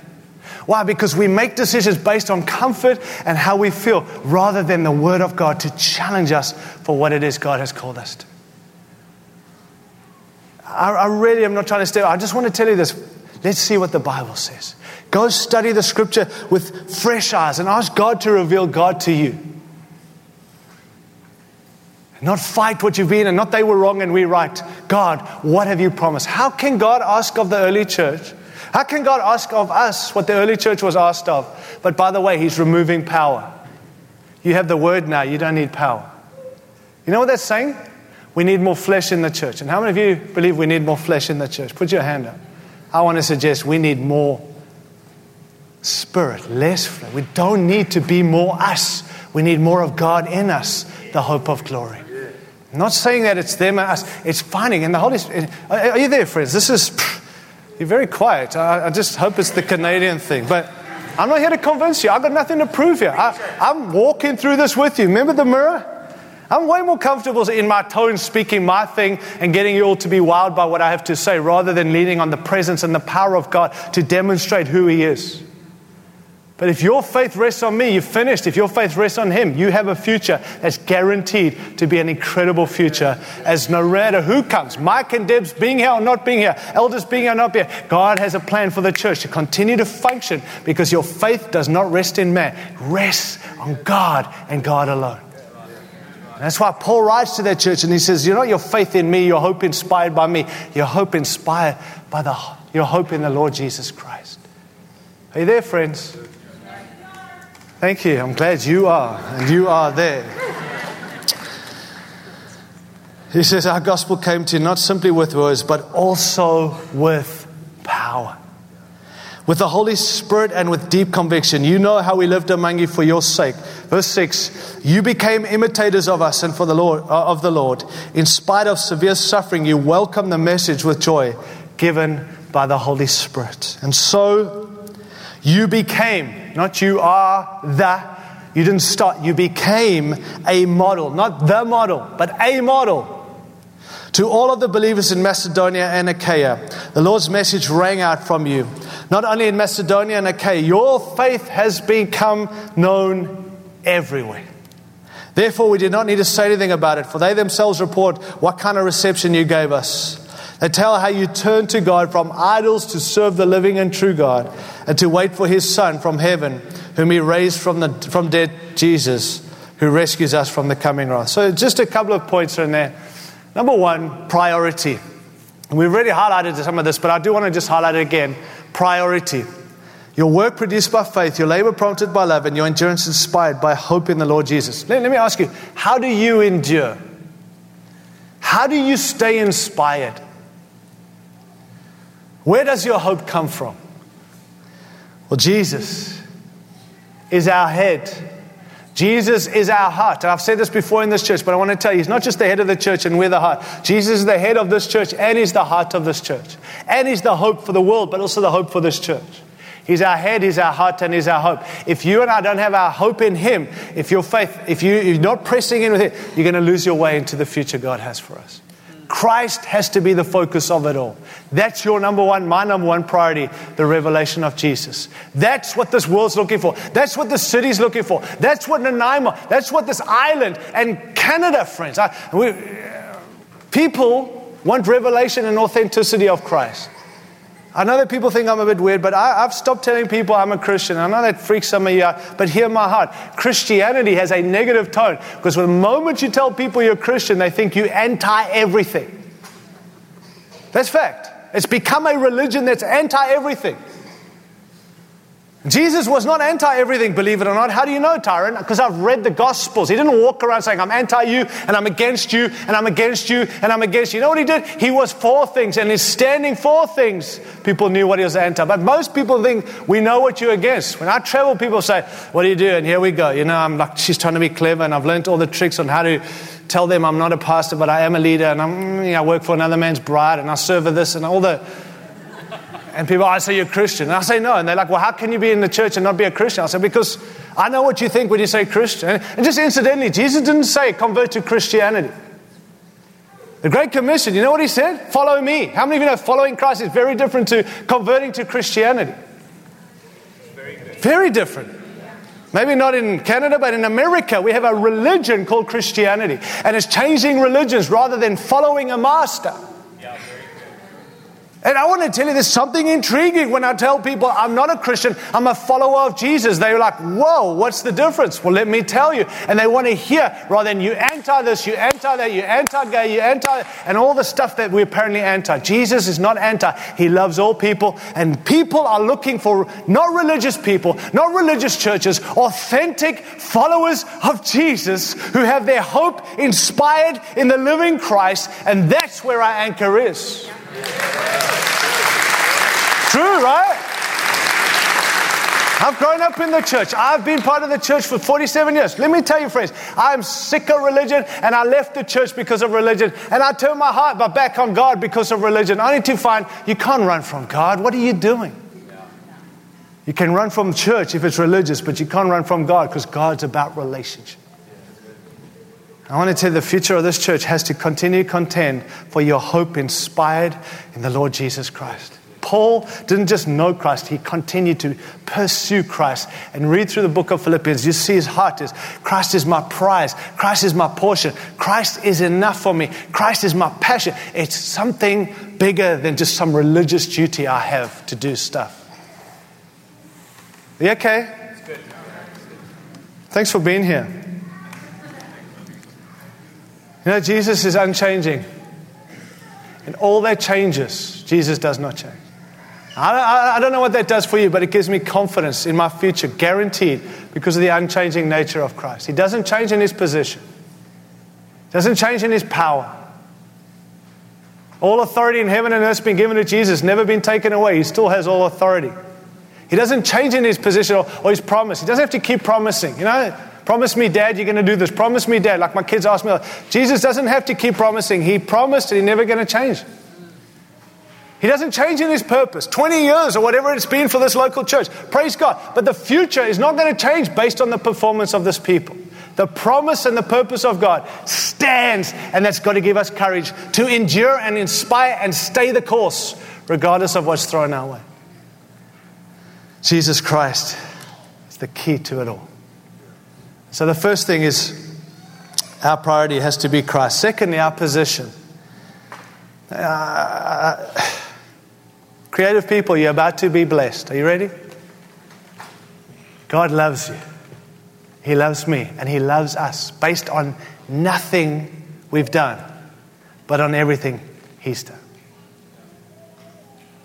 Why? Because we make decisions based on comfort and how we feel rather than the Word of God to challenge us for what it is God has called us to. I, I really am not trying to stay. I just want to tell you this. Let's see what the Bible says. Go study the scripture with fresh eyes and ask God to reveal God to you. Not fight what you've been and not they were wrong and we right. God, what have you promised? How can God ask of the early church? How can God ask of us what the early church was asked of? But by the way, He's removing power. You have the word now, you don't need power. You know what that's saying? We need more flesh in the church. And how many of you believe we need more flesh in the church? Put your hand up. I want to suggest we need more spirit, less flesh. We don't need to be more us. We need more of God in us, the hope of glory. I'm not saying that it's them or us. It's finding in the Holy Spirit. Are you there, friends? This is, you're very quiet. I, I just hope it's the Canadian thing. But I'm not here to convince you. I've got nothing to prove here. I, I'm walking through this with you. Remember the mirror? I'm way more comfortable in my tone speaking my thing and getting you all to be wowed by what I have to say rather than leaning on the presence and the power of God to demonstrate who He is. But if your faith rests on me, you're finished. If your faith rests on Him, you have a future that's guaranteed to be an incredible future. As no matter who comes, Mike and Deb's being here or not being here, elders being here or not being here, God has a plan for the church to continue to function because your faith does not rest in man, rests on God and God alone. That's why Paul writes to that church and he says, You know, your faith in me, your hope inspired by me, your hope inspired by the, your hope in the Lord Jesus Christ. Are you there, friends? Thank you. I'm glad you are, and you are there. He says, Our gospel came to you not simply with words, but also with with the Holy Spirit and with deep conviction. You know how we lived among you for your sake. Verse 6 You became imitators of us and for the Lord, uh, of the Lord. In spite of severe suffering, you welcomed the message with joy given by the Holy Spirit. And so you became, not you are the, you didn't start, you became a model, not the model, but a model. To all of the believers in Macedonia and Achaia, the Lord's message rang out from you. Not only in Macedonia and Achaia, your faith has become known everywhere. Therefore, we did not need to say anything about it, for they themselves report what kind of reception you gave us. They tell how you turned to God from idols to serve the living and true God, and to wait for his Son from heaven, whom he raised from, the, from dead, Jesus, who rescues us from the coming wrath. So, just a couple of points in there. Number one, priority. We've already highlighted some of this, but I do want to just highlight it again. Priority. Your work produced by faith, your labor prompted by love, and your endurance inspired by hope in the Lord Jesus. Let, let me ask you, how do you endure? How do you stay inspired? Where does your hope come from? Well, Jesus is our head. Jesus is our heart. I've said this before in this church, but I want to tell you, He's not just the head of the church and we're the heart. Jesus is the head of this church and He's the heart of this church. And He's the hope for the world, but also the hope for this church. He's our head, He's our heart, and He's our hope. If you and I don't have our hope in Him, if your faith, if you, you're not pressing in with it, you're going to lose your way into the future God has for us. Christ has to be the focus of it all. That's your number one, my number one priority, the revelation of Jesus. That's what this world's looking for. That's what the city's looking for. That's what Nanaimo, that's what this island and Canada, friends. I, we, people want revelation and authenticity of Christ. I know that people think I'm a bit weird, but I, have stopped telling people I'm a Christian. I know that freaks some of you out, but hear my heart. Christianity has a negative tone because the moment you tell people you're Christian, they think you anti everything. That's fact. It's become a religion that's anti everything. Jesus was not anti everything, believe it or not. How do you know, Tyrone? Because I've read the Gospels. He didn't walk around saying, I'm anti you, and I'm against you, and I'm against you, and I'm against you. You know what he did? He was for things, and he's standing for things. People knew what he was anti. But most people think we know what you're against. When I travel, people say, What do you do? And here we go. You know, I'm like, she's trying to be clever, and I've learned all the tricks on how to tell them I'm not a pastor, but I am a leader, and I'm, you know, I work for another man's bride, and I serve this, and all the and people, oh, I say you're Christian. And I say no. And they're like, well, how can you be in the church and not be a Christian? I say, because I know what you think when you say Christian. And just incidentally, Jesus didn't say convert to Christianity. The Great Commission, you know what he said? Follow me. How many of you know following Christ is very different to converting to Christianity? Very different. Maybe not in Canada, but in America, we have a religion called Christianity. And it's changing religions rather than following a master. And I want to tell you there's something intriguing when I tell people I'm not a Christian, I'm a follower of Jesus. They're like, whoa, what's the difference? Well, let me tell you. And they want to hear rather than you anti this, you anti that, you anti gay, you anti, and all the stuff that we're apparently anti. Jesus is not anti. He loves all people. And people are looking for not religious people, not religious churches, authentic followers of Jesus who have their hope inspired in the living Christ. And that's where our anchor is. True, right? I've grown up in the church. I've been part of the church for 47 years. Let me tell you, friends, I'm sick of religion and I left the church because of religion. And I turned my heart back on God because of religion, only to find you can't run from God. What are you doing? You can run from church if it's religious, but you can't run from God because God's about relationship. I want to tell you the future of this church has to continue to contend for your hope inspired in the Lord Jesus Christ. Paul didn't just know Christ, he continued to pursue Christ. And read through the book of Philippians, you see his heart is Christ is my prize, Christ is my portion, Christ is enough for me, Christ is my passion. It's something bigger than just some religious duty I have to do stuff. Are you okay? Thanks for being here. You know, Jesus is unchanging. And all that changes, Jesus does not change. I, I, don't know what that does for you, but it gives me confidence in my future, guaranteed, because of the unchanging nature of Christ. He doesn't change in his position, doesn't change in his power. All authority in heaven and earth has been given to Jesus, never been taken away. He still has all authority. He doesn't change in his position or, or his promise. He doesn't have to keep promising. You know, Promise me, Dad, you're going to do this. Promise me, Dad. Like my kids ask me, Jesus doesn't have to keep promising. He promised and he's never going to change. He doesn't change in his purpose. 20 years or whatever it's been for this local church. Praise God. But the future is not going to change based on the performance of this people. The promise and the purpose of God stands, and that's got to give us courage to endure and inspire and stay the course, regardless of what's thrown our way. Jesus Christ is the key to it all. So the first thing is our priority has to be Christ. Secondly, our position. Uh, creative people, you're about to be blessed. Are you ready? God loves you. He loves me and He loves us based on nothing we've done, but on everything He's done.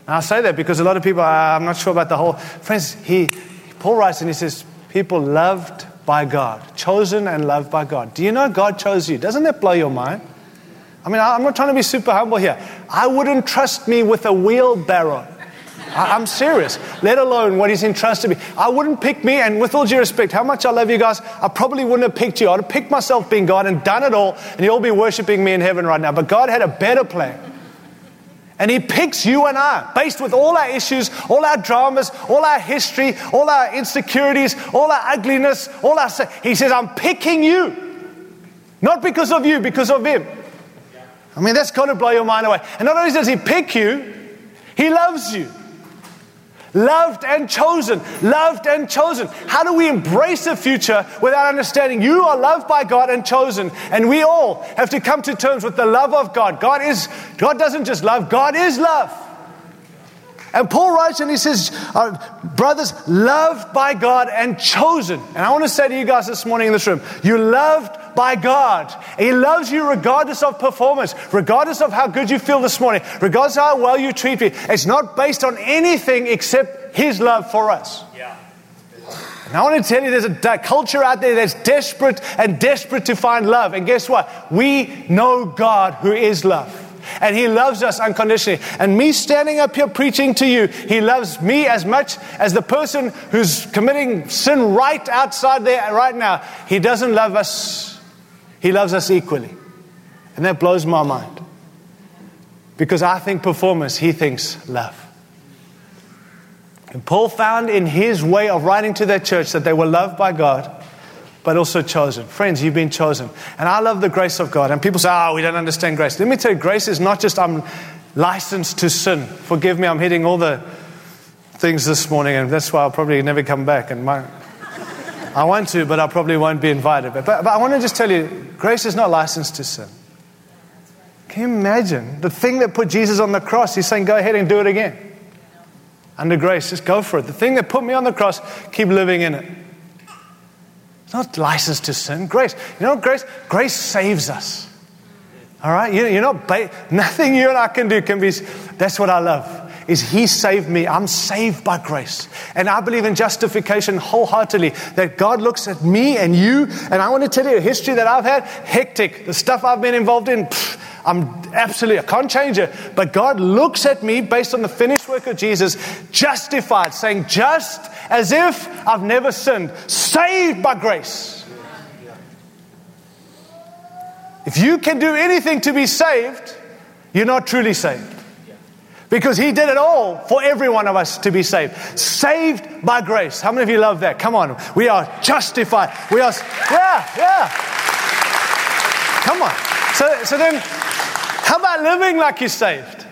And I say that because a lot of people, I'm not sure about the whole. Friends, he, Paul writes and he says, people loved by God, chosen and loved by God. Do you know God chose you? Doesn't that blow your mind? I mean, I'm not trying to be super humble here. I wouldn't trust me with a wheelbarrow. I'm serious, let alone what he's entrusted me. I wouldn't pick me, and with all due respect, how much I love you guys, I probably wouldn't have picked you. I'd have picked myself being God and done it all, and you'll be worshiping me in heaven right now. But God had a better plan. And He picks you and I, based with all our issues, all our dramas, all our history, all our insecurities, all our ugliness, all our. He says, I'm picking you. Not because of you, because of Him. I mean, that's got to blow your mind away. And not only does He pick you, He loves you. Loved and chosen, loved and chosen. How do we embrace the future without understanding you are loved by God and chosen? And we all have to come to terms with the love of God. God is, God doesn't just love, God is love. And Paul writes and he says, uh, Brothers, loved by God and chosen. And I want to say to you guys this morning in this room, you're loved by God. He loves you regardless of performance, regardless of how good you feel this morning, regardless of how well you treat me. It's not based on anything except His love for us. Yeah. And I want to tell you there's a culture out there that's desperate and desperate to find love. And guess what? We know God who is love. And He loves us unconditionally. And me standing up here preaching to you, He loves me as much as the person who's committing sin right outside there right now. He doesn't love us he loves us equally. And that blows my mind. Because I think performance, he thinks love. And Paul found in his way of writing to that church that they were loved by God, but also chosen. Friends, you've been chosen. And I love the grace of God. And people say, oh, we don't understand grace. Let me tell you, grace is not just I'm licensed to sin. Forgive me, I'm hitting all the things this morning, and that's why I'll probably never come back. And my, I want to, but I probably won't be invited. But, but, but I want to just tell you grace is not licensed to sin. Can you imagine the thing that put Jesus on the cross? He's saying, go ahead and do it again. Under grace, just go for it. The thing that put me on the cross, keep living in it. It's not licensed to sin. Grace, you know, grace, grace saves us. All right, you, you're not ba- nothing you and I can do can be. That's what I love is He saved me. I'm saved by grace. And I believe in justification wholeheartedly that God looks at me and you. And I want to tell you a history that I've had hectic. The stuff I've been involved in, pff, I'm absolutely, I can't change it. But God looks at me based on the finished work of Jesus, justified, saying, just as if I've never sinned, saved by grace. If you can do anything to be saved, you're not truly saved. Because he did it all for every one of us to be saved. Saved by grace. How many of you love that? Come on. We are justified. We are, yeah, yeah. Come on. So, so then, living like you're saved?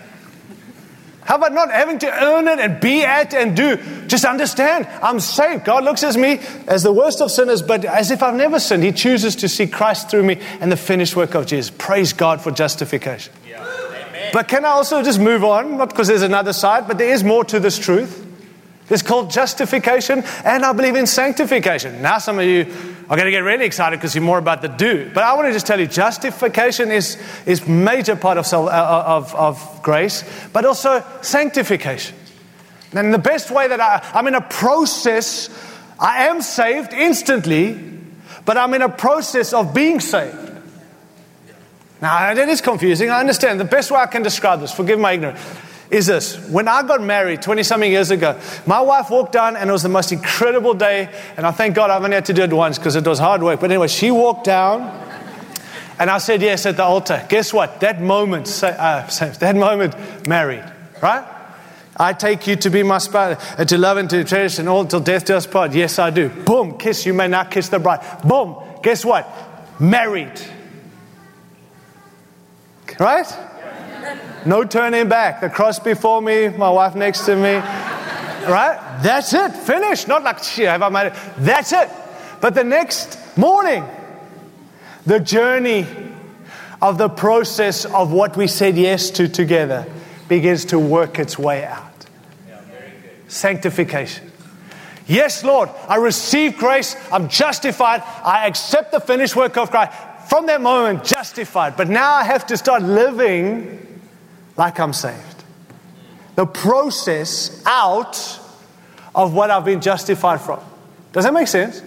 How about not having to earn it and be at and do? Just understand, I'm saved. God looks at me as the worst of sinners, but as if I've never sinned. He chooses to see Christ through me and the finished work of Jesus. Praise God for justification. But can I also just move on? Not because there's another side, but there is more to this truth. It's called justification, and I believe in sanctification. Now, some of you are going to get really excited because you're more about the do. But I want to just tell you, justification is is major part of, uh, of, of grace, but also sanctification. And the best way that I, I'm in a process, I am saved instantly, but I'm in a process of being saved. Now, that is confusing. I understand. The best way I can describe this, forgive my ignorance, is this. When I got married 20 something years ago, my wife walked down and it was the most incredible day. And I thank God I've only had to do it once because it was hard work. But anyway, she walked down and I said yes at the altar. Guess what? That moment, uh, that moment, married, right? I take you to be my spouse, uh, to love and to cherish and all till death do us part. Yes, I do. Boom, kiss. You may now kiss the bride. Boom. Guess what? Married. Right? No turning back. The cross before me, my wife next to me. Right? That's it. Finished. Not like, shit, have I made it? That's it. But the next morning, the journey of the process of what we said yes to together begins to work its way out. Sanctification. Yes, Lord, I receive grace. I'm justified. I accept the finished work of Christ. From that moment, justified. But now I have to start living like I'm saved. The process out of what I've been justified from. Does that make sense?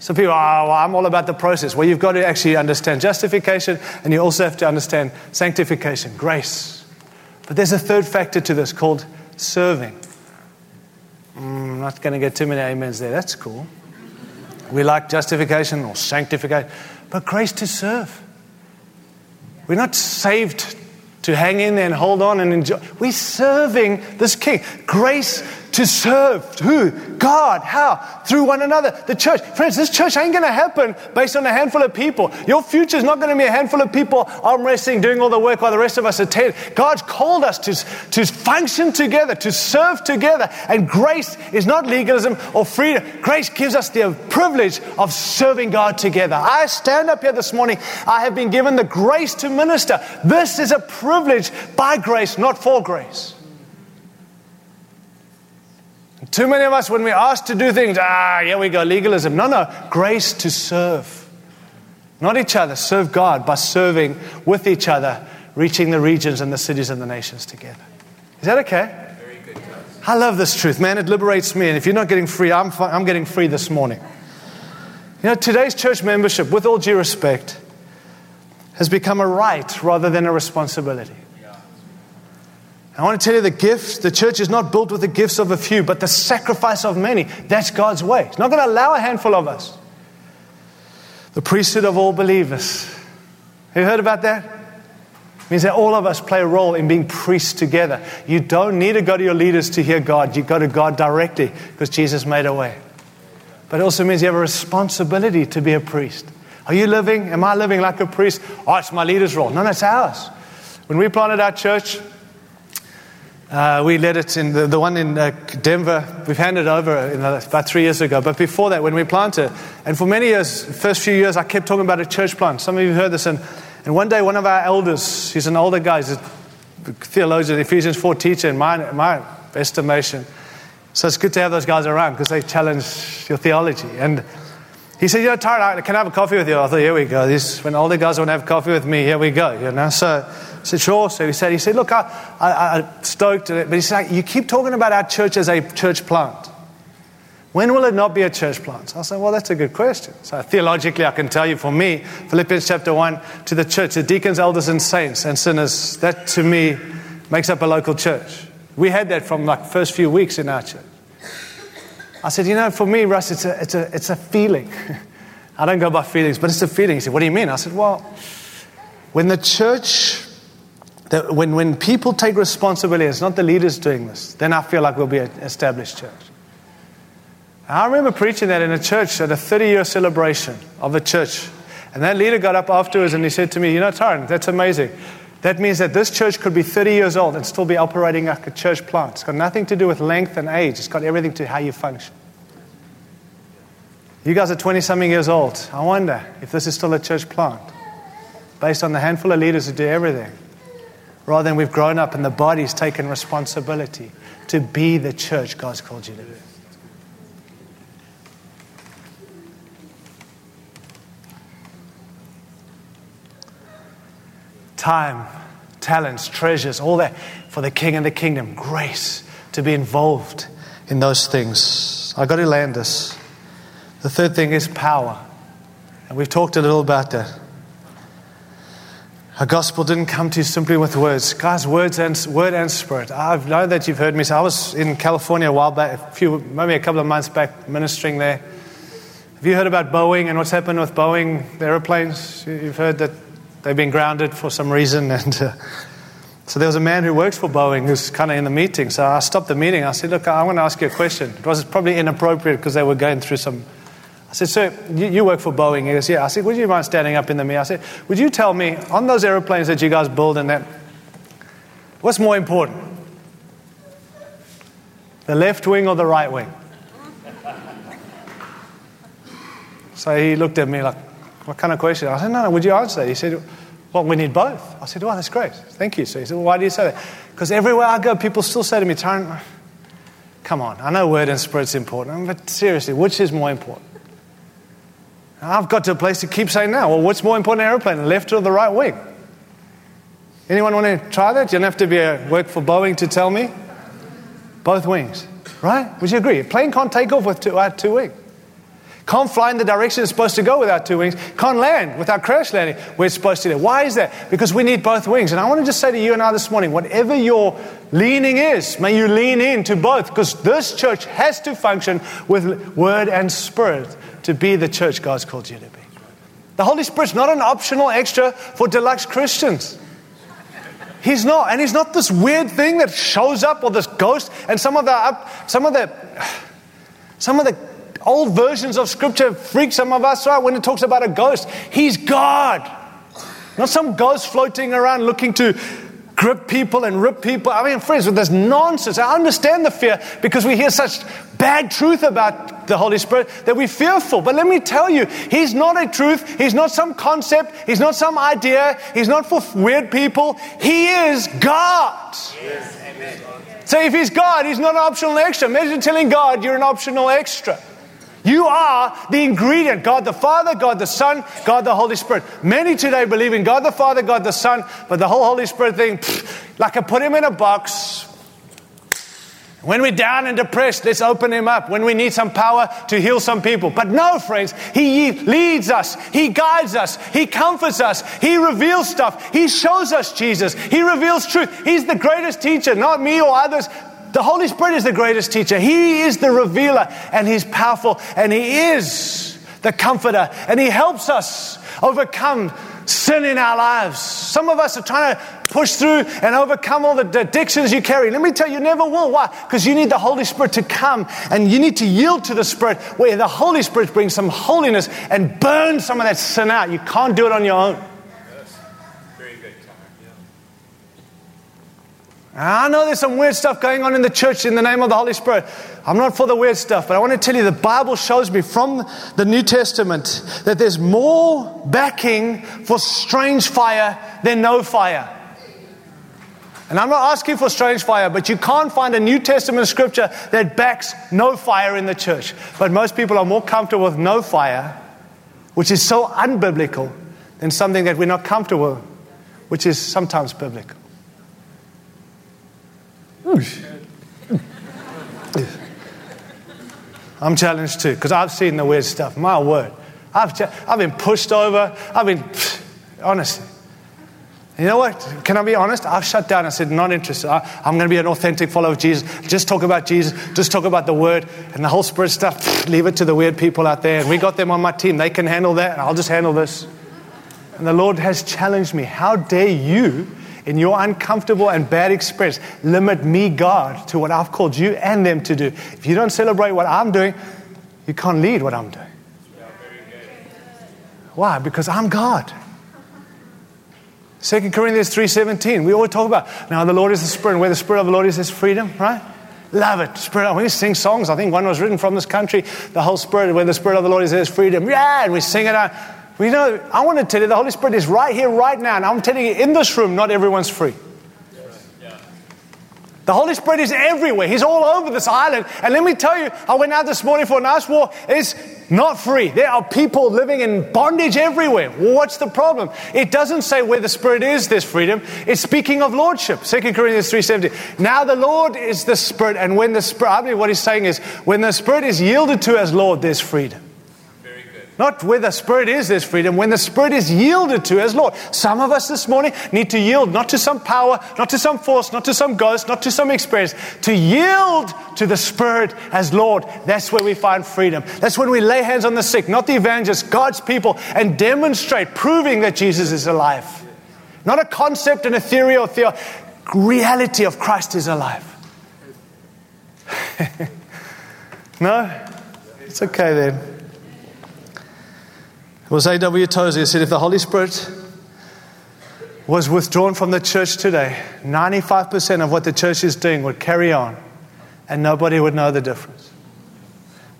Some people, oh, well, I'm all about the process. Well, you've got to actually understand justification and you also have to understand sanctification, grace. But there's a third factor to this called serving. Mm, I'm not going to get too many amens there. That's cool. We like justification or sanctification, but grace to serve. We're not saved to hang in there and hold on and enjoy. We're serving this king. Grace to serve who? God. How? Through one another. The church. Friends, this church ain't going to happen based on a handful of people. Your future is not going to be a handful of people arm wrestling, doing all the work while the rest of us attend. God's called us to, to function together, to serve together. And grace is not legalism or freedom. Grace gives us the privilege of serving God together. I stand up here this morning. I have been given the grace to minister. This is a privilege by grace, not for grace. Too many of us, when we're asked to do things, ah, here we go, legalism. No, no, grace to serve. Not each other, serve God by serving with each other, reaching the regions and the cities and the nations together. Is that okay? I love this truth, man. It liberates me. And if you're not getting free, I'm, I'm getting free this morning. You know, today's church membership, with all due respect, has become a right rather than a responsibility. I want to tell you the gift, the church is not built with the gifts of a few, but the sacrifice of many. That's God's way. He's not going to allow a handful of us. The priesthood of all believers. Have you heard about that? It means that all of us play a role in being priests together. You don't need to go to your leaders to hear God. You go to God directly because Jesus made a way. But it also means you have a responsibility to be a priest. Are you living? Am I living like a priest? Oh, it's my leader's role. No, it's ours. When we planted our church, uh, we led it in the, the one in uh, Denver. We've handed over the, about three years ago. But before that, when we planted, and for many years, first few years, I kept talking about a church plant. Some of you heard this. And, and one day, one of our elders, he's an older guy, he's a theologian, Ephesians 4 teacher, in my, my estimation. So it's good to have those guys around because they challenge your theology. And he said, You know, Tyrone, can I have a coffee with you? I thought, Here we go. This, when older guys want to have coffee with me, here we go. You know, so So he said, he said, look, I, I, I stoked at it. But he said, you keep talking about our church as a church plant. When will it not be a church plant? I said, well, that's a good question. So theologically, I can tell you for me, Philippians chapter 1, to the church, the deacons, elders, and saints and sinners, that to me makes up a local church. We had that from like first few weeks in our church. I said, you know, for me, Russ, it's a, it's a, it's a feeling. *laughs* I don't go by feelings, but it's a feeling. He said, what do you mean? I said, well, when the church that when, when people take responsibility, it's not the leaders doing this, then I feel like we'll be an established church. I remember preaching that in a church at a 30 year celebration of a church. And that leader got up afterwards and he said to me, You know, Tyrone, that's amazing. That means that this church could be 30 years old and still be operating like a church plant. It's got nothing to do with length and age, it's got everything to how you function. You guys are 20 something years old. I wonder if this is still a church plant based on the handful of leaders who do everything rather than we've grown up and the body's taken responsibility to be the church God's called you to be. Time, talents, treasures, all that for the king and the kingdom, grace to be involved in those things. I got to land this. The third thing is power. And we've talked a little about that. A gospel didn't come to you simply with words. Guys, words and word and spirit. I've know that you've heard me say. I was in California a while back, a few, maybe a couple of months back, ministering there. Have you heard about Boeing and what's happened with Boeing the airplanes? You've heard that they've been grounded for some reason, *laughs* and uh, So there was a man who works for Boeing who's kind of in the meeting. So I stopped the meeting. I said, Look, I want to ask you a question. It was probably inappropriate because they were going through some. I said, Sir, you, you work for Boeing? He goes, Yeah. I said, Would you mind standing up in the meeting? I said, Would you tell me on those aeroplanes that you guys build and that, what's more important? The left wing or the right wing? *laughs* So he looked at me like, What kind of question? I said, No, no, would you answer that? He said, well, we need both. I said, well, that's great. Thank you. So he said, well, why do you say that? Because everywhere I go, people still say to me, Tyrone, come on, I know word and spirit's important, but seriously, which is more important? I've got to a place to keep saying now, well, what's more important an airplane, the left or the right wing? Anyone want to try that? You don't have to be a work for Boeing to tell me. Both wings, right? Would you agree? A plane can't take off with two, uh, two wings. Can't fly in the direction it's supposed to go without two wings. Can't land without crash landing where it's supposed to. Do it. Why is that? Because we need both wings. And I want to just say to you and I this morning, whatever your leaning is, may you lean into both because this church has to function with word and spirit to be the church God's called you to be. The Holy Spirit's not an optional extra for deluxe Christians. He's not, and he's not this weird thing that shows up or this ghost. And some of the up, some of the, some of the old versions of scripture freak some of us out when it talks about a ghost. He's God. Not some ghost floating around looking to grip people and rip people. I mean, friends, with this nonsense, I understand the fear because we hear such bad truth about the Holy Spirit that we're fearful. But let me tell you, He's not a truth. He's not some concept. He's not some idea. He's not for weird people. He is God. Yes, so if He's God, He's not an optional extra. Imagine telling God you're an optional extra. You are the ingredient God the Father, God the Son, God the Holy Spirit. Many today believe in God the Father, God the Son, but the whole Holy Spirit thing, pff, like I put him in a box. When we're down and depressed, let's open him up. When we need some power to heal some people. But no, friends, he leads us, he guides us, he comforts us, he reveals stuff, he shows us Jesus, he reveals truth. He's the greatest teacher, not me or others. The Holy Spirit is the greatest teacher. He is the revealer, and He's powerful, and He is the comforter, and He helps us overcome sin in our lives. Some of us are trying to push through and overcome all the addictions you carry. Let me tell you, you never will. Why? Because you need the Holy Spirit to come and you need to yield to the Spirit where the Holy Spirit brings some holiness and burn some of that sin out. You can't do it on your own. I know there's some weird stuff going on in the church in the name of the Holy Spirit. I'm not for the weird stuff, but I want to tell you the Bible shows me from the New Testament that there's more backing for strange fire than no fire. And I'm not asking for strange fire, but you can't find a New Testament scripture that backs no fire in the church. But most people are more comfortable with no fire, which is so unbiblical, than something that we're not comfortable with, which is sometimes biblical. I'm challenged too because I've seen the weird stuff. My word. I've, ch- I've been pushed over. I've been, honestly. You know what? Can I be honest? I've shut down. I said, not interested. I, am going to be an authentic follower of Jesus. Just talk about Jesus. Just talk about the word and the whole spirit stuff. Leave it to the weird people out there. And we got them on my team. They can handle that. And I'll just handle this. And the Lord has challenged me. How dare you in your uncomfortable and bad experience, limit me, God, to what I've called you and them to do. If you don't celebrate what I'm doing, you can't lead what I'm doing. Why? Because I'm God. 2 Corinthians 3.17, we always talk about, now the Lord is the Spirit, and where the Spirit of the Lord is, there's freedom, right? Love it. Spirit, we sing songs. I think one was written from this country. The whole Spirit, where the Spirit of the Lord is, there's freedom. Yeah, and we sing it out. We know, I want to tell you, the Holy Spirit is right here, right now. And I'm telling you, in this room, not everyone's free. The Holy Spirit is everywhere. He's all over this island. And let me tell you, I went out this morning for a nice walk. It's not free. There are people living in bondage everywhere. Well, what's the problem? It doesn't say where the Spirit is, there's freedom. It's speaking of Lordship. 2 Corinthians 3.17. Now the Lord is the Spirit. And when the Spirit, I believe what he's saying is, when the Spirit is yielded to as Lord, there's freedom. Not where the Spirit is, there's freedom. When the Spirit is yielded to as Lord. Some of us this morning need to yield not to some power, not to some force, not to some ghost, not to some experience, to yield to the Spirit as Lord. That's where we find freedom. That's when we lay hands on the sick, not the evangelists, God's people, and demonstrate, proving that Jesus is alive. Not a concept and a theory or theo. reality of Christ is alive. *laughs* no? It's okay then. It was A.W. Tozer who said if the Holy Spirit was withdrawn from the church today, 95% of what the church is doing would carry on and nobody would know the difference.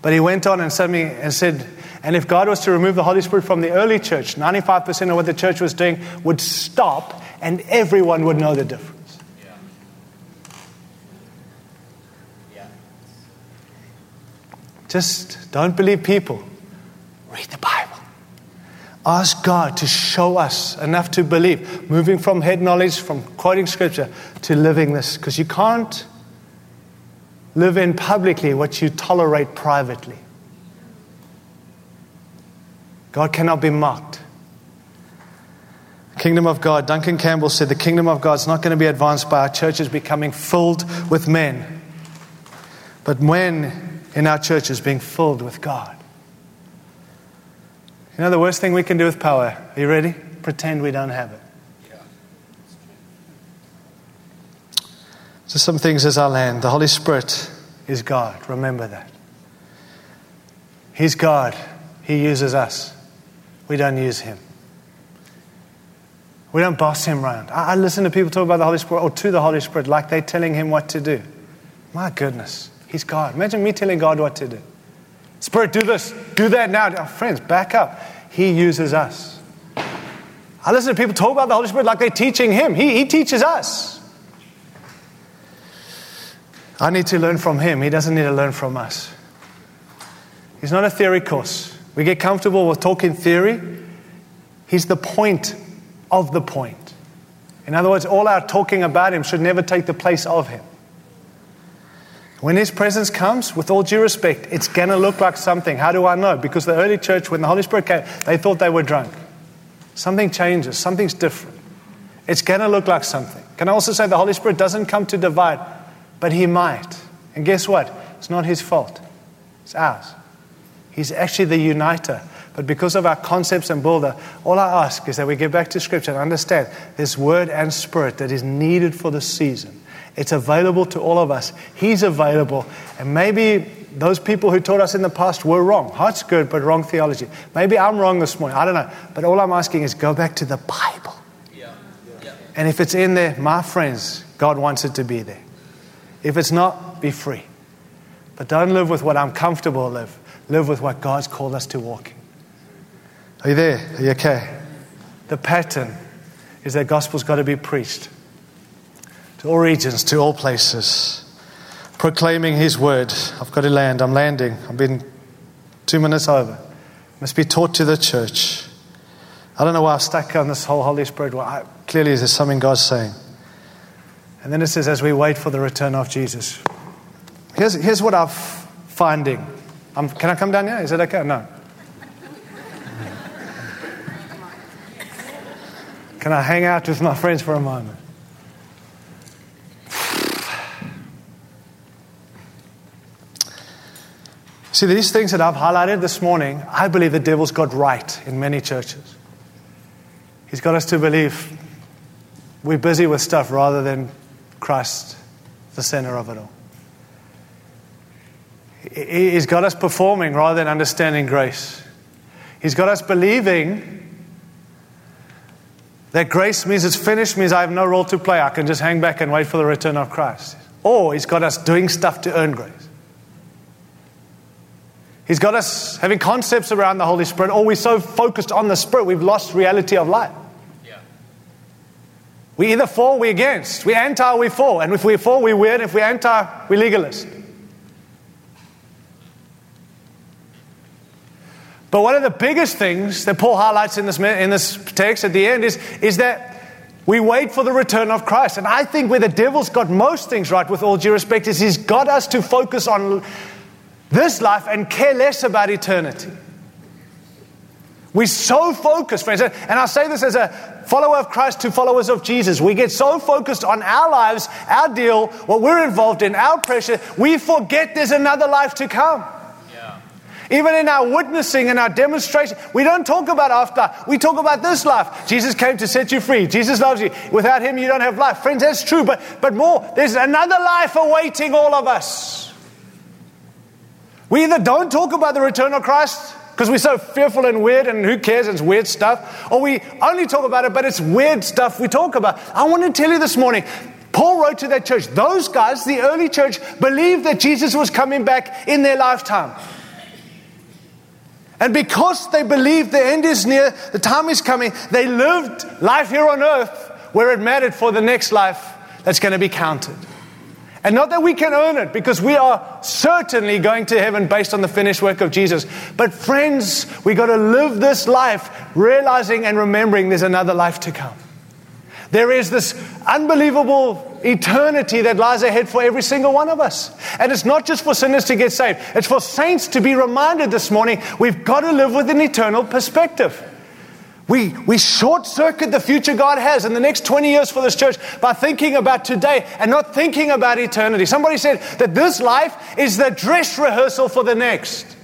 But he went on and said, and said, and if God was to remove the Holy Spirit from the early church, 95% of what the church was doing would stop and everyone would know the difference. Yeah. Yeah. Just don't believe people. Read the Bible. Ask God to show us enough to believe, moving from head knowledge, from quoting scripture, to living this. Because you can't live in publicly what you tolerate privately. God cannot be mocked. Kingdom of God, Duncan Campbell said, the kingdom of God is not going to be advanced by our churches becoming filled with men, but men in our churches being filled with God. You know the worst thing we can do with power? Are you ready? Pretend we don't have it. So, some things as our land. The Holy Spirit is God. Remember that. He's God. He uses us. We don't use Him. We don't boss Him around. I, I listen to people talk about the Holy Spirit or to the Holy Spirit like they're telling Him what to do. My goodness. He's God. Imagine me telling God what to do. Spirit, do this, do that now. Oh, friends, back up. He uses us. I listen to people talk about the Holy Spirit like they're teaching Him. He, he teaches us. I need to learn from Him. He doesn't need to learn from us. He's not a theory course. We get comfortable with talking theory. He's the point of the point. In other words, all our talking about Him should never take the place of Him. When His presence comes, with all due respect, it's going to look like something. How do I know? Because the early church, when the Holy Spirit came, they thought they were drunk. Something changes, something's different. It's going to look like something. Can I also say the Holy Spirit doesn't come to divide, but He might. And guess what? It's not His fault, it's ours. He's actually the uniter. But because of our concepts and builder, all I ask is that we get back to Scripture and understand this word and spirit that is needed for the season. It's available to all of us. He's available. And maybe those people who taught us in the past were wrong. Heart's good, but wrong theology. Maybe I'm wrong this morning. I don't know. But all I'm asking is go back to the Bible. Yeah. Yeah. And if it's in there, my friends, God wants it to be there. If it's not, be free. But don't live with what I'm comfortable live. Live with what God's called us to walk in. Are you there? Are you okay? The pattern is that gospel's got to be preached to all regions, to all places, proclaiming His word. I've got to land. I'm landing. I've been two minutes over. Must be taught to the church. I don't know why I've stuck on this whole Holy Spirit. Well, I, clearly, there's something God's saying. And then it says, as we wait for the return of Jesus. Here's, here's what I'm finding. I'm, can I come down here? Is it okay? No. Can I hang out with my friends for a moment? See, these things that I've highlighted this morning, I believe the devil's got right in many churches. He's got us to believe we're busy with stuff rather than Christ, the center of it all. He's got us performing rather than understanding grace. He's got us believing that grace means it's finished, means I have no role to play. I can just hang back and wait for the return of Christ. Or he's got us doing stuff to earn grace. He's got us having concepts around the Holy Spirit, or we're so focused on the Spirit, we've lost reality of life. Yeah. We either for, we're against. We're anti, we're for. And if we're for, we're weird. If we're anti, we're legalist. But one of the biggest things that Paul highlights in this, in this text at the end is, is that we wait for the return of Christ. And I think where the devil's got most things right, with all due respect, is he's got us to focus on this life and care less about eternity. We're so focused, friends, and I say this as a follower of Christ to followers of Jesus. We get so focused on our lives, our deal, what we're involved in, our pressure, we forget there's another life to come. Even in our witnessing and our demonstration, we don't talk about after. We talk about this life. Jesus came to set you free. Jesus loves you. Without him, you don't have life. Friends, that's true, but, but more. There's another life awaiting all of us. We either don't talk about the return of Christ because we're so fearful and weird and who cares, it's weird stuff, or we only talk about it, but it's weird stuff we talk about. I want to tell you this morning Paul wrote to that church. Those guys, the early church, believed that Jesus was coming back in their lifetime. And because they believed the end is near, the time is coming, they lived life here on earth where it mattered for the next life that's going to be counted. And not that we can earn it, because we are certainly going to heaven based on the finished work of Jesus. But, friends, we got to live this life realizing and remembering there's another life to come. There is this unbelievable eternity that lies ahead for every single one of us. And it's not just for sinners to get saved, it's for saints to be reminded this morning we've got to live with an eternal perspective. We, we short circuit the future God has in the next 20 years for this church by thinking about today and not thinking about eternity. Somebody said that this life is the dress rehearsal for the next.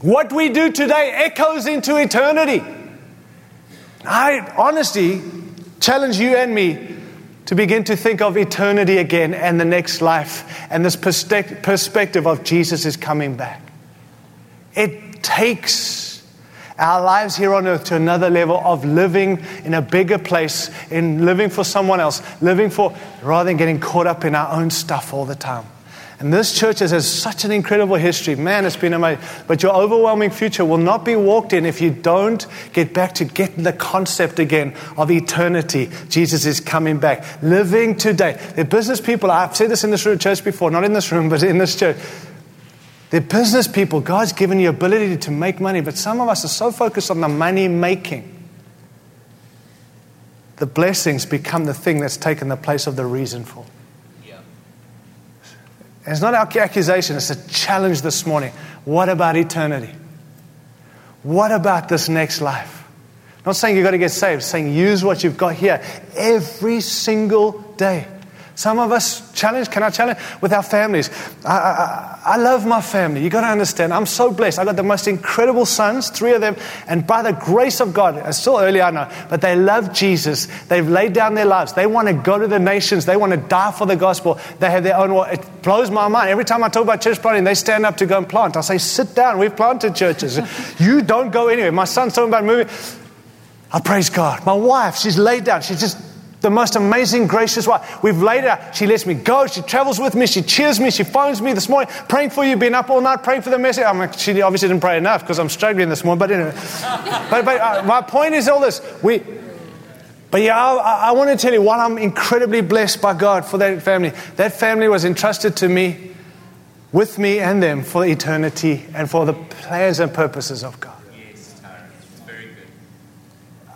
What we do today echoes into eternity. I honestly challenge you and me to begin to think of eternity again and the next life and this perspective of Jesus is coming back. It takes our lives here on earth to another level of living in a bigger place, in living for someone else, living for rather than getting caught up in our own stuff all the time. And this church has has such an incredible history. Man, it's been amazing. But your overwhelming future will not be walked in if you don't get back to getting the concept again of eternity. Jesus is coming back. Living today. The business people, I've said this in this church before, not in this room, but in this church. They're business people. God's given you ability to make money, but some of us are so focused on the money making. The blessings become the thing that's taken the place of the reason for. And it's not our accusation, it's a challenge this morning. What about eternity? What about this next life? not saying you've got to get saved, saying use what you've got here every single day. Some of us challenge, can I challenge? With our families. I, I, I love my family. you got to understand, I'm so blessed. I got the most incredible sons, three of them, and by the grace of God, it's still early, I know, uh, but they love Jesus. They've laid down their lives. They want to go to the nations. They want to die for the gospel. They have their own, it blows my mind. Every time I talk about church planting, they stand up to go and plant. I say, sit down. We've planted churches. *laughs* you don't go anywhere. My son's talking about moving. I praise God. My wife, she's laid down. She's just the most amazing, gracious wife. We've laid out. She lets me go. She travels with me. She cheers me. She phones me this morning, praying for you, been up all night, praying for the message. I'm like, she obviously didn't pray enough because I'm struggling this morning. But anyway, *laughs* but, but uh, my point is all this. We, but yeah, I, I want to tell you what I'm incredibly blessed by God for that family. That family was entrusted to me, with me and them for eternity and for the plans and purposes of God.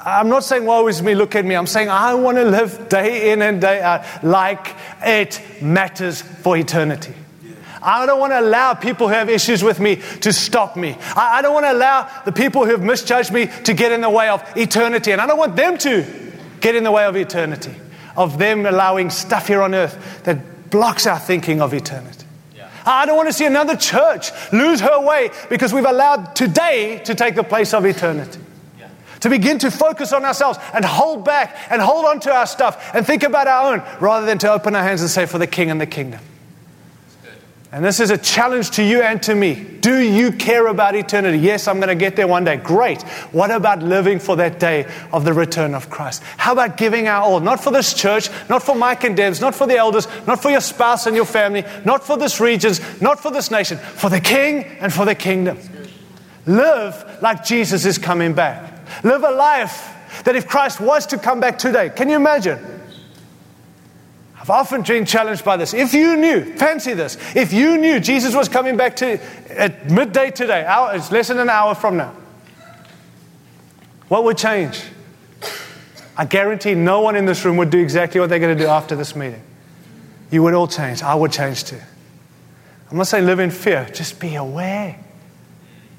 I'm not saying, woe is me, look at me. I'm saying, I want to live day in and day out like it matters for eternity. I don't want to allow people who have issues with me to stop me. I, I don't want to allow the people who have misjudged me to get in the way of eternity. And I don't want them to get in the way of eternity, of them allowing stuff here on earth that blocks our thinking of eternity. I don't want to see another church lose her way because we've allowed today to take the place of eternity to begin to focus on ourselves and hold back and hold on to our stuff and think about our own rather than to open our hands and say, For the King and the kingdom. And this is a challenge to you and to me. Do you care about eternity? Yes, I'm going to get there one day. Great. What about living for that day of the return of Christ? How about giving our all? Not for this church, not for Mike and Debs, not for the elders, not for your spouse and your family, not for this region, not for this nation, for the King and for the kingdom. Live like Jesus is coming back. Live a life that if Christ was to come back today, can you imagine? I've often been challenged by this. If you knew, fancy this, if you knew Jesus was coming back to at midday today, hour, it's less than an hour from now, what would change? I guarantee no one in this room would do exactly what they're going to do after this meeting. You would all change. I would change too. I'm not saying live in fear, just be aware.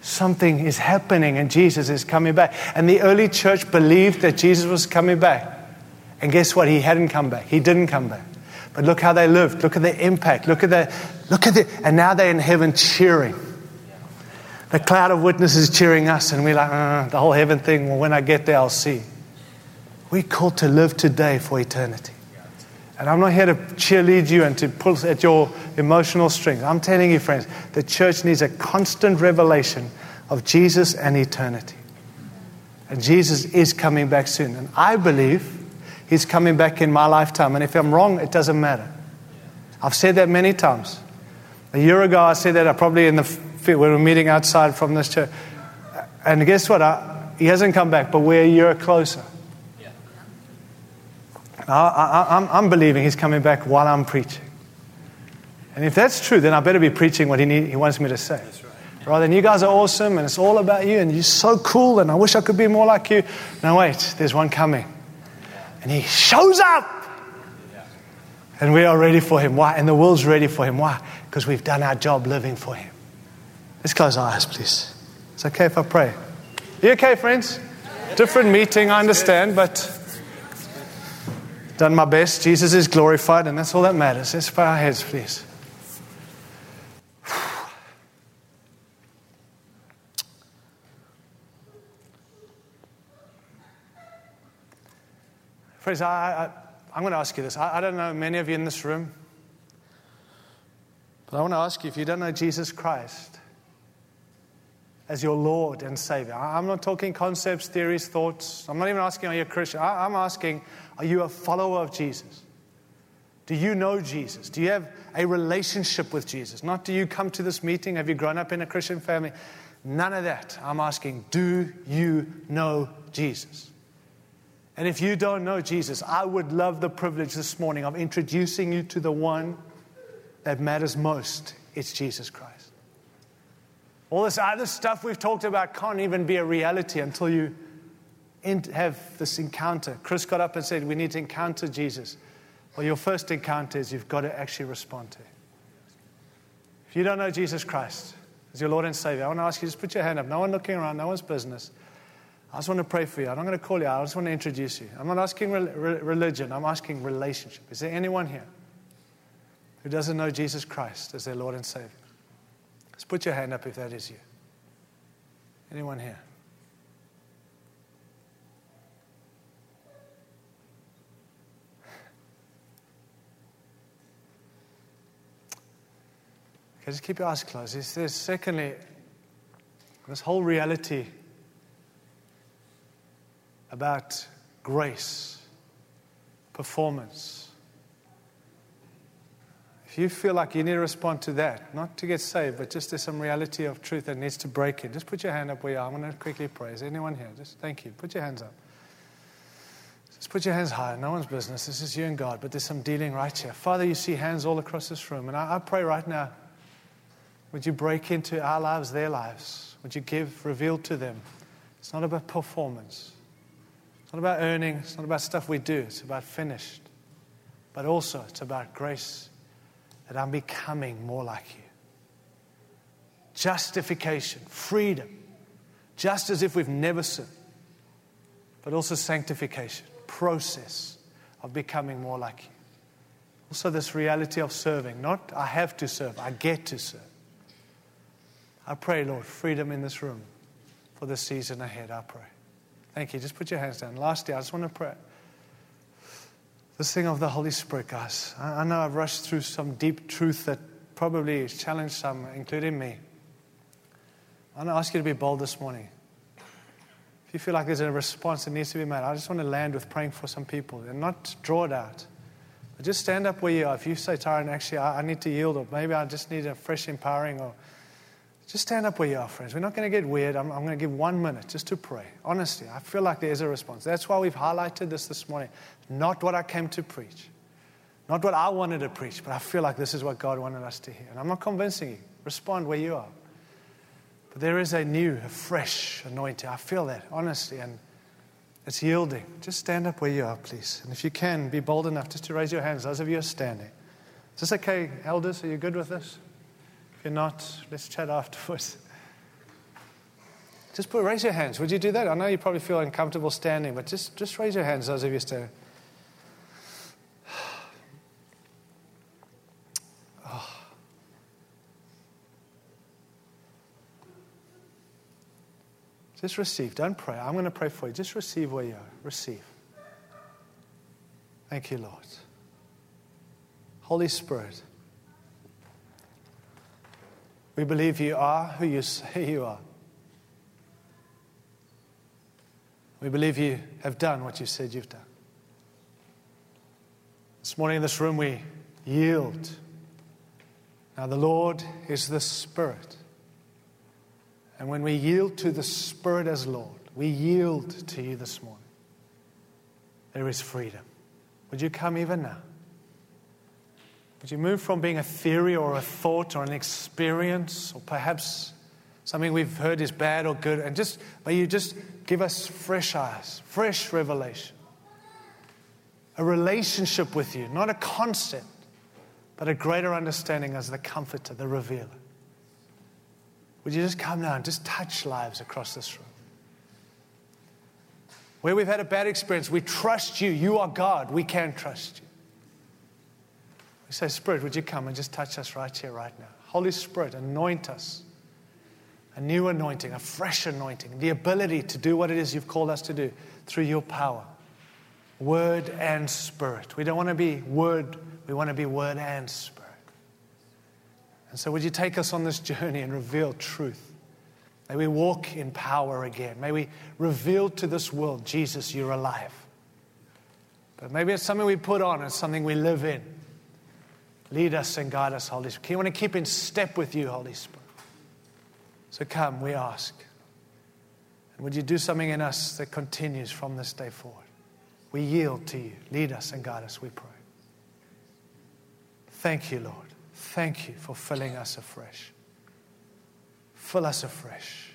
Something is happening and Jesus is coming back. And the early church believed that Jesus was coming back. And guess what? He hadn't come back. He didn't come back. But look how they lived. Look at their impact. Look at the, look at the, and now they're in heaven cheering. The cloud of witnesses cheering us, and we're like, uh, the whole heaven thing, well, when I get there, I'll see. We're called to live today for eternity. And I'm not here to cheerlead you and to pull at your emotional strings. I'm telling you, friends, the church needs a constant revelation of Jesus and eternity. And Jesus is coming back soon. And I believe he's coming back in my lifetime. And if I'm wrong, it doesn't matter. I've said that many times. A year ago, I said that I probably in the field we were meeting outside from this church. And guess what? I, he hasn't come back, but we're a year closer. I, am believing he's coming back while I'm preaching. And if that's true, then I better be preaching what he, need, he wants me to say. Right. Rather than you guys are awesome and it's all about you and you're so cool and I wish I could be more like you. No, wait, there's one coming. And he shows up. And we are ready for him. Why? And the world's ready for him. Why? Because we've done our job living for him. Let's close our eyes, please. It's okay if I pray. You okay, friends? Different meeting, I understand, but done my best. Jesus is glorified, and that's all that matters. Let's bow our heads, please. Friends, I, I, am going to ask you this. I, I don't know many of you in this room, but I want to ask you if you don't know Jesus Christ as your Lord and Savior. I'm not talking concepts, theories, thoughts. I'm not even asking, are you a Christian? I'm asking, are you a follower of Jesus? Do you know Jesus? Do you have a relationship with Jesus? Not do you come to this meeting? Have you grown up in a Christian family? None of that. I'm asking, do you know Jesus? And if you don't know Jesus, I would love the privilege this morning of introducing you to the one that matters most. It's Jesus Christ. All this other stuff we've talked about can't even be a reality until you have this encounter. Chris got up and said, We need to encounter Jesus. Well, your first encounter is you've got to actually respond to. If you don't know Jesus Christ as your Lord and Savior, I want to ask you just put your hand up. No one looking around, no one's business. I just want to pray for you. I'm not going to call you out. I just want to introduce you. I'm not asking re- religion, I'm asking relationship. Is there anyone here who doesn't know Jesus Christ as their Lord and Savior? Just put your hand up if that is you. Anyone here? Okay, just keep your eyes closed. Is there, secondly, this whole reality about grace, performance, If you feel like you need to respond to that, not to get saved, but just there's some reality of truth that needs to break in, just put your hand up where you are. I'm going to quickly pray. Is anyone here? Just thank you. Put your hands up. Just put your hands high. No one's business. This is you and God, but there's some dealing right here. Father, you see hands all across this room, and I, I pray right now, would you break into our lives, their lives? Would you give, reveal to them? It's not about performance. It's not about earning. It's not about stuff we do. It's about finished. But also, it's about grace that I'm becoming more like you. Justification, freedom, just as if we've never sinned, but also sanctification, process of becoming more like you. Also, this reality of serving, not I have to serve, I get to serve. I pray, Lord, freedom in this room for the season ahead. I pray. Thank you. Just put your hands down. Lastly, I just want to pray. This thing of the Holy Spirit, guys. I, know I've rushed through some deep truth that probably challenged some, including me. I want to ask you to be bold this morning. If you feel like there's a response that needs to be made, I just want to land with praying for some people and not draw it out. But just stand up where you are. If you say, Tyrone, actually, I, I need to yield, or maybe I just need a fresh empowering, or just stand up where you are, friends. We're not going to get weird. I'm, I'm, going to give one minute just to pray. Honestly, I feel like there is a response. That's why we've highlighted this this morning. Not what I came to preach, not what I wanted to preach, but I feel like this is what God wanted us to hear. And I'm not convincing you. Respond where you are. But there is a new, a fresh anointing. I feel that, honestly, and it's yielding. Just stand up where you are, please. And if you can, be bold enough just to raise your hands, those of you are standing. Is this okay, elders? Are you good with this? you're not, let's chat afterwards. Just put, raise your hands. Would you do that? I know you probably feel uncomfortable standing, but just, just raise your hands, those of you standing. Oh. *sighs* Just receive. Don't pray. I'm going to pray for you. Just receive where you are. Receive. Thank you, Lord. Holy Spirit we believe you are who you say you are. We believe you have done what you said you've done. This morning in this room, we yield. Now, the Lord is the Spirit. And when we yield to the Spirit as Lord, we yield to you this morning. There is freedom. Would you come even now? Would you move from being a theory or a thought or an experience or perhaps something we've heard is bad or good and just may you just give us fresh eyes, fresh revelation, a relationship with you, not a concept, but a greater understanding as the comforter, the revealer. Would you just come now and just touch lives across this room? Where we've had a bad experience, we trust you. You are God. We can trust you. We say, Spirit, would you come and just touch us right here, right now? Holy Spirit, anoint us. A new anointing, a fresh anointing, the ability to do what it is you've called us to do through your power. Word and spirit. We don't want to be word, we want to be word and spirit. And so, would you take us on this journey and reveal truth? May we walk in power again. May we reveal to this world, Jesus, you're alive. But maybe it's something we put on, it's something we live in. Lead us and guide us, Holy Spirit. We want to keep in step with you, Holy Spirit. So come, we ask. And would you do something in us that continues from this day forward? We yield to you. Lead us and guide us, we pray. Thank you, Lord. Thank you for filling us afresh. Fill us afresh.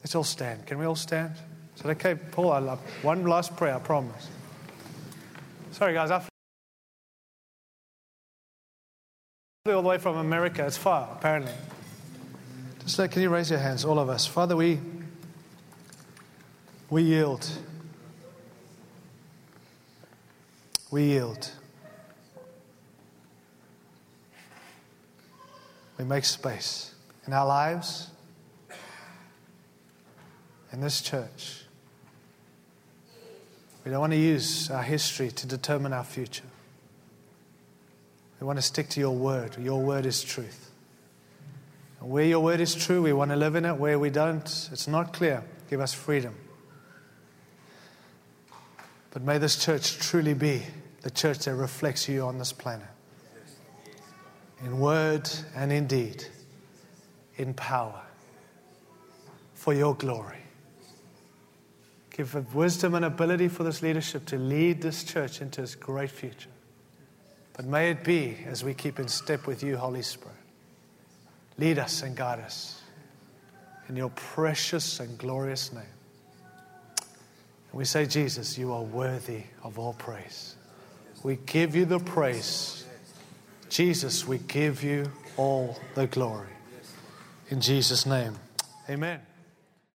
Let's all stand. Can we all stand? Is that okay? Paul, I love one last prayer, I promise. Sorry, guys. I all the way from America. It's far, apparently. Just like, can you raise your hands, all of us? Father, we we yield. We yield. We make space in our lives, in this church. We don't want to use our history to determine our future. We want to stick to your word. Your word is truth. And where your word is true, we want to live in it. Where we don't, it's not clear. Give us freedom. But may this church truly be the church that reflects you on this planet. In word and in deed, in power, for your glory. Give wisdom and ability for this leadership to lead this church into its great future. But may it be as we keep in step with you, Holy Spirit. Lead us and guide us in your precious and glorious name. And we say, Jesus, you are worthy of all praise. We give you the praise. Jesus, we give you all the glory. In Jesus' name, amen.